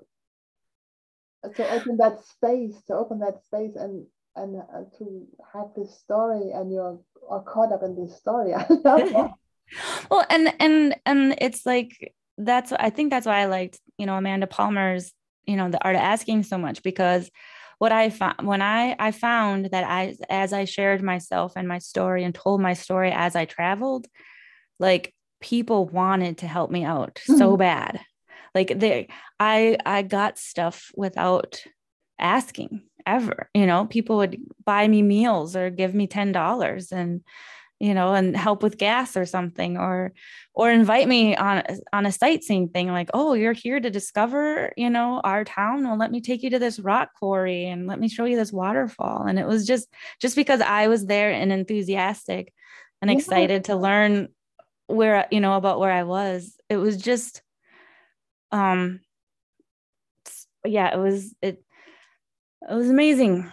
to open that space, to open that space, and and uh, to have this story, and you're are caught up in this story. I love that. well, and and and it's like that's I think that's why I liked, you know, Amanda Palmer's, you know the art of asking so much because what I found when I I found that I as I shared myself and my story and told my story as I traveled, like people wanted to help me out mm-hmm. so bad. Like they I I got stuff without asking ever. You know, people would buy me meals or give me $10 and you know and help with gas or something or or invite me on on a sightseeing thing like oh you're here to discover you know our town? Well let me take you to this rock quarry and let me show you this waterfall. And it was just just because i was there and enthusiastic and excited to learn where you know about where i was it was just um yeah it was it it was amazing.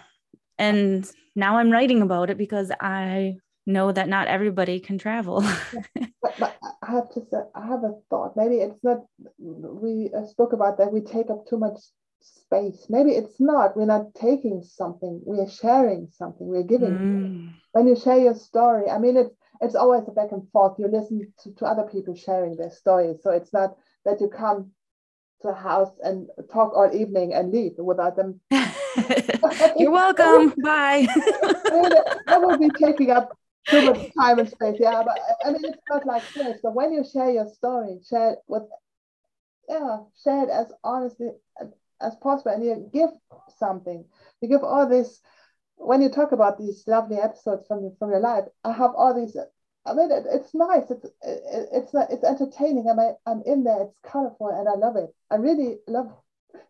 And now i'm writing about it because i know that not everybody can travel. but, but, I have to say, I have a thought. Maybe it's not, we uh, spoke about that we take up too much space. Maybe it's not. We're not taking something, we are sharing something, we're giving. Mm. When you share your story, I mean, it's, it's always a back and forth. You listen to, to other people sharing their stories. So it's not that you come to a house and talk all evening and leave without them. You're welcome. Bye. that will be taking up too much time and space. Yeah, but I mean, it's not like this. But when you share your story, share it with, yeah, share it as honestly as possible, and you give something. You give all this. When you talk about these lovely episodes from from your life, I have all these. I mean, it, it's nice. It's it, it's it's entertaining. I'm I'm in there. It's colorful, and I love it. I really love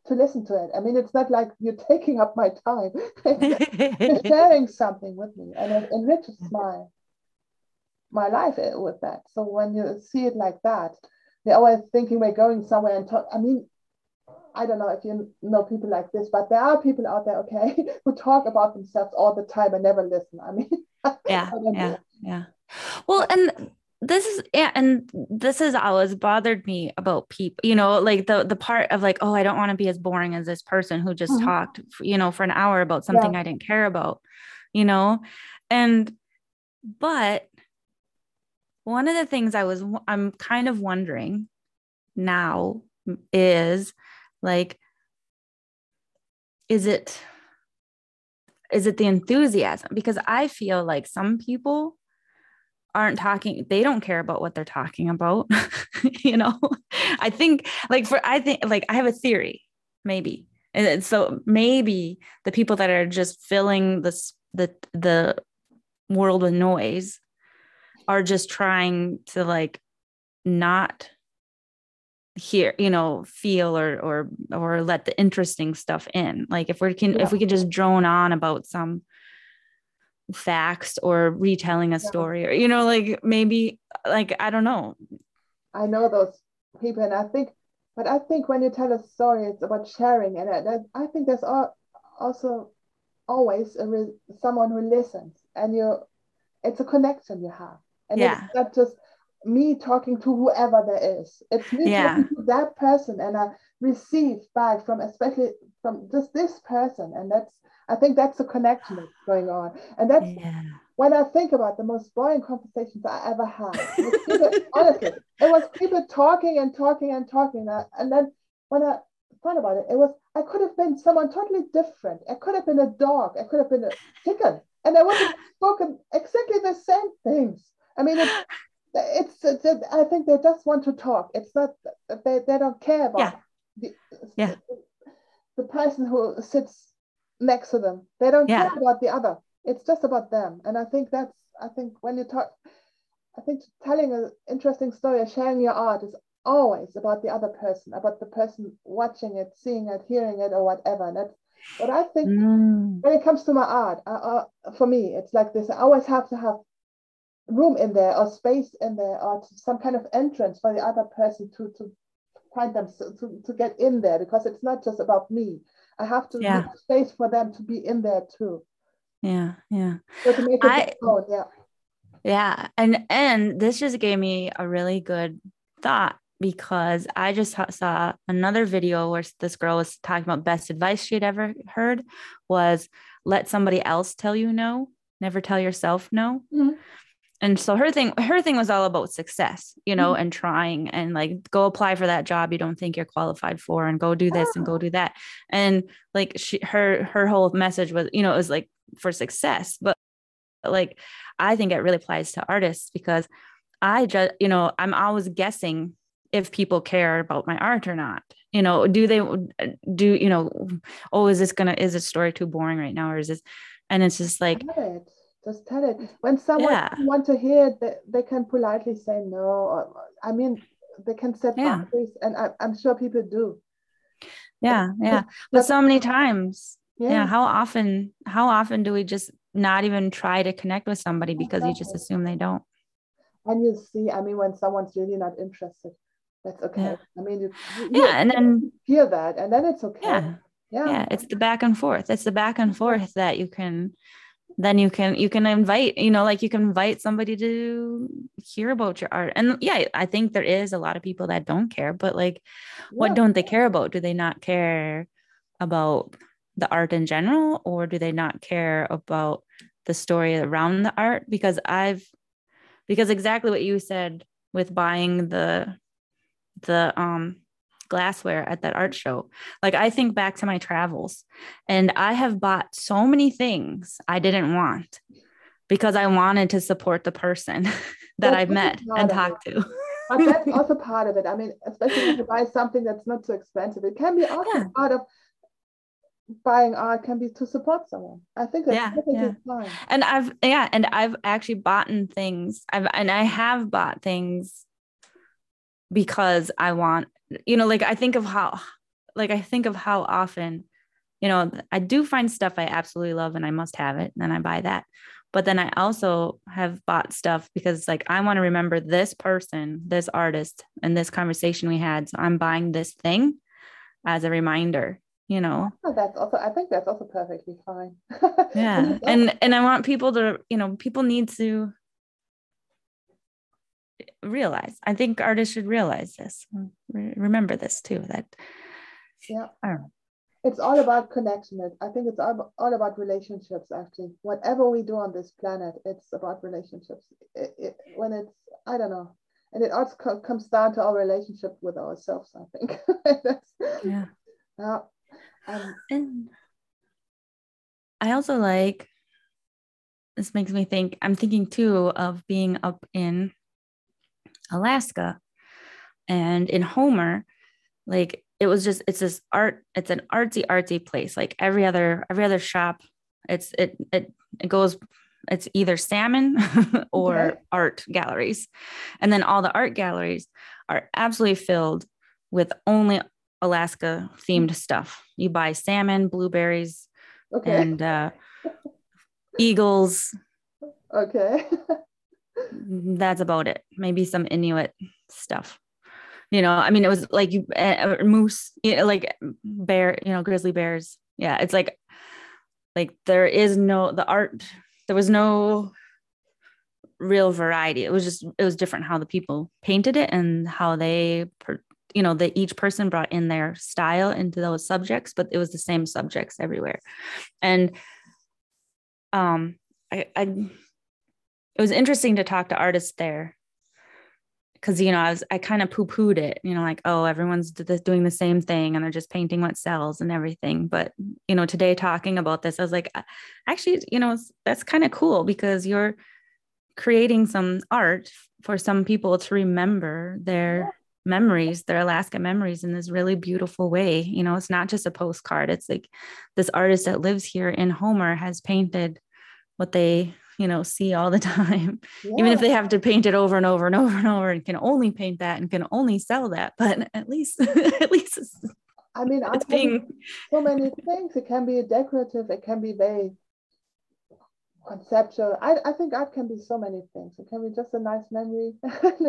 to listen to it. I mean, it's not like you're taking up my time. you're sharing something with me, and it enriches my my life eh, with that. So when you see it like that, they're always thinking we're going somewhere and talk. I mean, I don't know if you know people like this, but there are people out there, okay, who talk about themselves all the time and never listen. I mean, yeah, I yeah, yeah. Well, and this is yeah and this has always bothered me about people you know like the the part of like oh i don't want to be as boring as this person who just mm-hmm. talked you know for an hour about something yeah. i didn't care about you know and but one of the things i was i'm kind of wondering now is like is it is it the enthusiasm because i feel like some people aren't talking they don't care about what they're talking about you know? I think like for i think like i have a theory maybe. And so maybe the people that are just filling this the the world with noise are just trying to like not hear you know feel or or or let the interesting stuff in. Like if we can yeah. if we could just drone on about some facts or retelling a story or you know like maybe like i don't know i know those people and i think but i think when you tell a story it's about sharing and I, I think there's also always a re- someone who listens and you it's a connection you have and yeah. it's not just me talking to whoever there is it's me yeah. talking to that person and i receive back from especially from just this person and that's I think that's the connection that's going on. And that's yeah. when I think about the most boring conversations I ever had. People, honestly, it was people talking and talking and talking. And then when I thought about it, it was, I could have been someone totally different. I could have been a dog. I could have been a chicken. And I would have spoken exactly the same things. I mean, it's, it's, I think they just want to talk. It's not, they, they don't care about yeah. The, yeah. the, the person who sits next to them. They don't yeah. care about the other. It's just about them. And I think that's, I think when you talk, I think telling an interesting story or sharing your art is always about the other person, about the person watching it, seeing it, hearing it, or whatever. And that's what I think mm. when it comes to my art, uh, uh, for me, it's like this. I always have to have room in there or space in there or some kind of entrance for the other person to, to find them to, to get in there because it's not just about me I have to yeah. make space for them to be in there too. Yeah, yeah. So to make it I, yeah. Yeah, and and this just gave me a really good thought because I just saw another video where this girl was talking about best advice she had ever heard was let somebody else tell you no, never tell yourself no. Mm-hmm. And so her thing her thing was all about success you know mm-hmm. and trying and like go apply for that job you don't think you're qualified for and go do this and go do that. And like she her her whole message was you know it was like for success. But like i think it really applies to artists because i just you know i'm always guessing if people care about my art or not. You know do they do you know oh is this gonna is this story too boring right now or is this and it's just like just tell it. When someone yeah. want to hear it, they, they can politely say no. Or, I mean, they can set yeah. boundaries, and I, am sure people do. Yeah, yeah. But so many times, yeah. yeah. How often? How often do we just not even try to connect with somebody because exactly. you just assume they don't? And you see, I mean, when someone's really not interested, that's okay. Yeah. I mean, you, you, yeah, and then hear that, and then it's okay. Yeah. Yeah. yeah, it's the back and forth. It's the back and forth that you can then you can you can invite you know like you can invite somebody to hear about your art. And yeah i think there is a lot of people that don't care but like yeah. what don't they care about? Do they not care about the art in general or do they not care about the story around the art? Because i've because exactly what you said with buying the the um glassware at that art show. Like I think back to my travels and I have bought so many things I didn't want because I wanted to support the person that I've met and talked to. but that's also part of it. I mean, especially if you buy something that's not so expensive, it can be also yeah. part of buying art can be to support someone. I think that's yeah, yeah. fine. And I've yeah, and I've actually bought things. I've and I have bought things because I want you know, like I think of how, like I think of how often, you know, I do find stuff I absolutely love and I must have it, and then I buy that. But then I also have bought stuff because, like, I want to remember this person, this artist, and this conversation we had. So I'm buying this thing as a reminder you know oh, that's also i think that's also perfectly fine yeah and and i want people to you know people need to realize. I think artists should realize this. remember this too. That yeah, I don't know. It's all about connection. I think it's all, all about relationships. Actually, whatever we do on this planet, it's about relationships. It, it, when it's I don't know, and it also co- comes down to our relationship with ourselves. I think. yeah. Yeah. Um, and I also like this makes me think i'm thinking too of being up in Alaska. And in Homer, like it was just it's this art, it's an artsy, artsy place. Like every other every other shop, it's it it it goes it's either salmon or art galleries. And then all the art galleries are absolutely filled with only Alaska themed stuff. You buy salmon, blueberries, okay. and uh, eagles. Okay. that's about it. Maybe some Inuit stuff. You know, I mean, it was like uh, moose, you know, like bear, you know, grizzly bears. Yeah, it's like, like there is no the art. There was no real variety. It was just it was different how the people painted it and how they, you know, that each person brought in their style into those subjects, but it was the same subjects everywhere. And um, I, I it was interesting to talk to artists there because you know I was I kind of poo pooed it, you know, like oh everyone's doing the same thing and they're just painting what sells and everything. But you know today talking about this, I was like, actually, you know, that's kind of cool because you're creating some art for some people to remember their memories, their Alaska memories in this really beautiful way. You know, it's not just a postcard. It's like this artist that lives here in Homer has painted what they you know see all the time yeah. even if they have to paint it over and over and over and over and can only paint that and can only sell that but at least at least it's, i mean it's being so many things it can be decorative it can be very conceptual I, I think art can be so many things it can be just a nice memory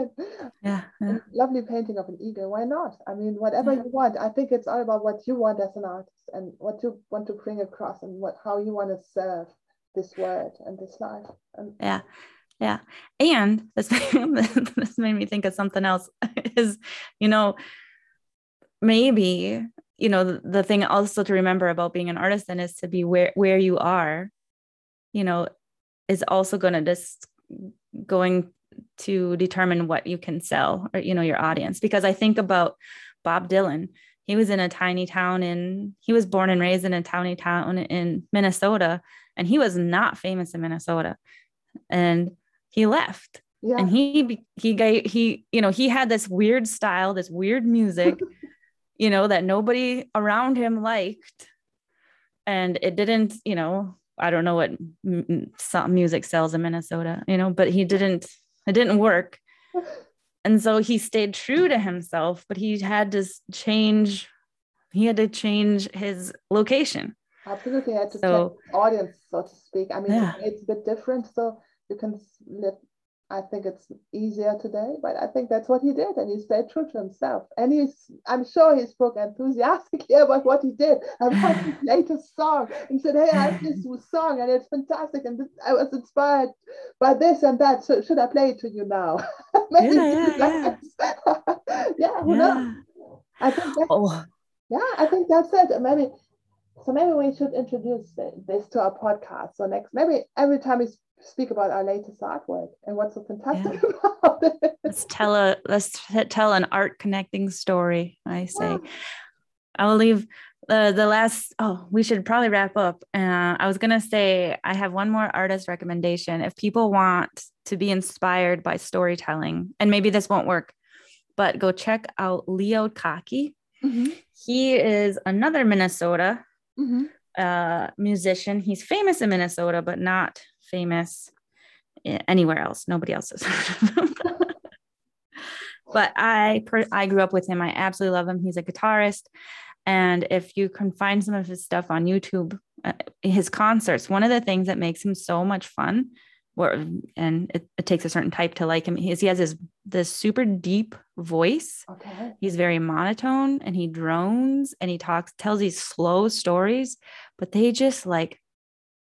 yeah, yeah. lovely painting of an eagle why not i mean whatever yeah. you want i think it's all about what you want as an artist and what you want to bring across and what how you want to serve this word and this life. And yeah. Yeah. And this, this made me think of something else is, you know, maybe, you know, the, the thing also to remember about being an artist then is to be where, where you are, you know, is also going to just going to determine what you can sell or you know your audience because i think about bob dylan he was in a tiny town in he was born and raised in a tiny town in minnesota and he was not famous in minnesota. And he left. Yeah. and he he gave he you know he had this weird style this weird music you know that nobody around him liked. And it didn't you know i don't know what m- music sells in minnesota you know but he didn't it didn't work and so he stayed true to himself but he had to change he had to change his location absolutely had to so, audience so to speak i mean yeah. it's a bit different so you can let I think it's easier today, but I think that's what he did, and he stayed true to himself. And he's, I'm sure he spoke enthusiastically about what he did, about his latest song, and said, "Hey, I have this song, and it's fantastic, and this, I was inspired by this and that. So should I play it to you now?" yeah, yeah, yeah. yeah, who yeah. knows? I think. oh. Yeah, I think that's it. Maybe so maybe we should introduce this to our podcast. So next, maybe every time we speak about our latest artwork and what's so fantastic yeah. about it. Let's tell a let's tell an art connecting story. I say, yeah. I will leave the the last. Oh, we should probably wrap up. Uh, I was gonna say I have one more artist recommendation. If people want to be inspired by storytelling, and maybe this won't work, but go check out Leo Kottke. Mm-hmm. He is another Minnesota mm-hmm. uh, musician. He's famous in Minnesota, but not famous anywhere else. Nobody else has heard of him. but I I grew up with him. I absolutely love him. He's a guitarist, and if you can find some of his stuff on YouTube, uh, his concerts. One of the things that makes him so much fun, where and it, it takes a certain type to like him, is he has this this super deep voice. Okay. He's very monotone, and he drones, and he talks tells these slow stories, but they just like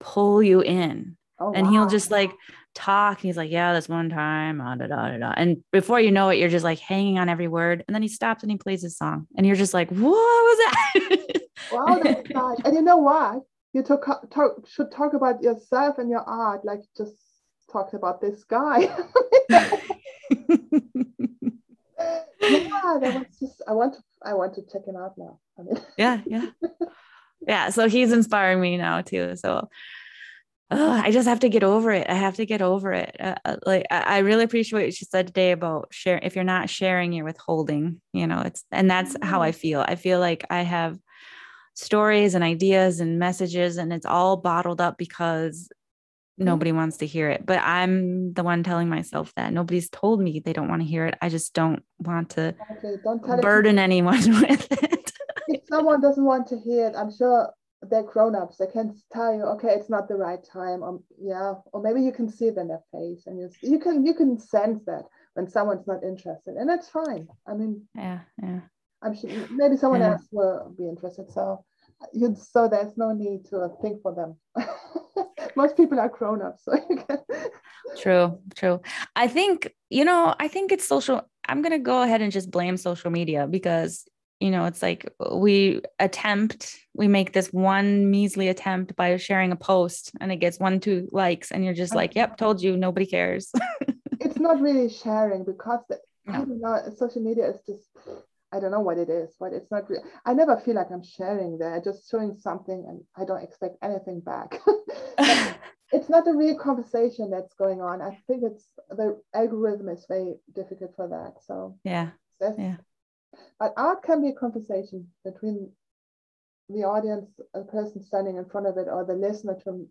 pull you in Oh, and wow. he'll just like talk. He's like, Yeah, this one time, ah, da, da, da, da. and before you know it, you're just like hanging on every word. And then he stops and he plays his song, and you're just like, What was that? wow, that's nice. And you know what? You talk, talk, should talk about yourself and your art, like just talked about this guy. yeah, that was just. I want to. I want to check him out now. I mean. yeah, yeah, yeah. So he's inspiring me now too. So I just have to get over it. I have to get over it. Uh, uh like I, I, really appreciate what she said today about share. If you're not sharing, you're withholding. You know, it's and that's how I mm-hmm. feel. I feel like I have stories and ideas and messages, and it's all bottled up because mm-hmm. nobody wants to hear it. But I'm the one telling myself that nobody's told me they don't want to hear it. I just don't want to okay, don't burden anyone with it. if someone doesn't want to hear it, I'm sure they're grown-ups they can tell you okay it's not the right time or yeah or maybe you can see it in their face and you, you can you can sense that when someone's not interested and that's fine. I mean yeah yeah. I'm sure maybe someone yeah. else will be interested so you so there's no need to think for them. Most people are grown-ups so you can true true. I think you know i think it's social i'm going to go ahead and just blame social media because you know it's like we attempt we make this one measly attempt by sharing a post and it gets one two likes and you're just like yep told you nobody cares it's not really sharing because the, no. I don't know, social media is just I don't know what it is, but it's not real. I never feel like I'm sharing there, just showing something and I don't expect anything back. it's not a real conversation that's going on. I think it's the algorithm is very difficult for that. So yeah, yeah. But art can be a conversation between the audience, a person standing in front of it, or the listener to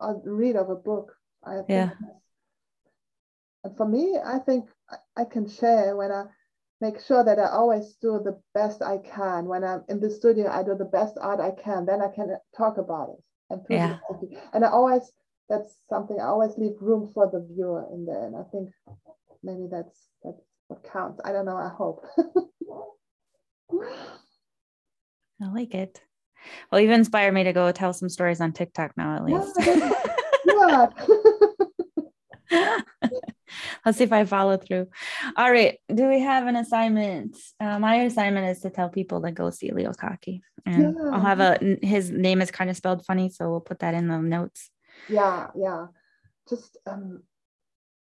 a read of a book. I yeah. And for me, I think I can share when I make sure that I always do the best I can. When I'm in the studio, I do the best art I can. Then I can talk about it. And, yeah. and I always, that's something I always leave room for the viewer in there. And I think maybe that's that's what counts. I don't know. I hope. I like it. Well, you've inspired me to go tell some stories on TikTok now, at least. Let's see if I follow through. All right. Do we have an assignment? Uh, my assignment is to tell people to go see Leo Kottke. And yeah. I'll have a, his name is kind of spelled funny. So we'll put that in the notes. Yeah. Yeah. Just, um,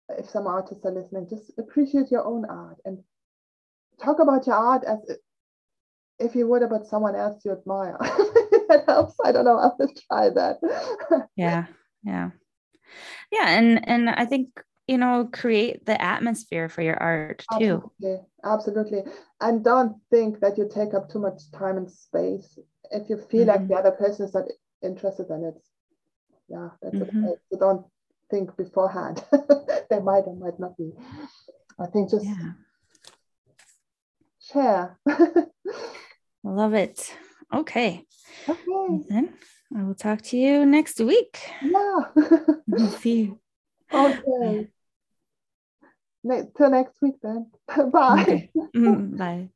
if some artists are listening, just appreciate your own art and talk about your art as if you would about someone else you admire. that helps. I don't know. I'll just try that. yeah. Yeah. Yeah. And and I think you know create the atmosphere for your art too absolutely, absolutely. and don't think that you take up too much time and space if you feel mm-hmm. like the other person is not interested in it yeah that's mm-hmm. okay so don't think beforehand. They might or might not be. I think just yeah. share. Love it. Okay. Okay. Then i will talk to you next week. Yeah. See you. Okay. Ne- till next week then. Bye. Okay. mm, bye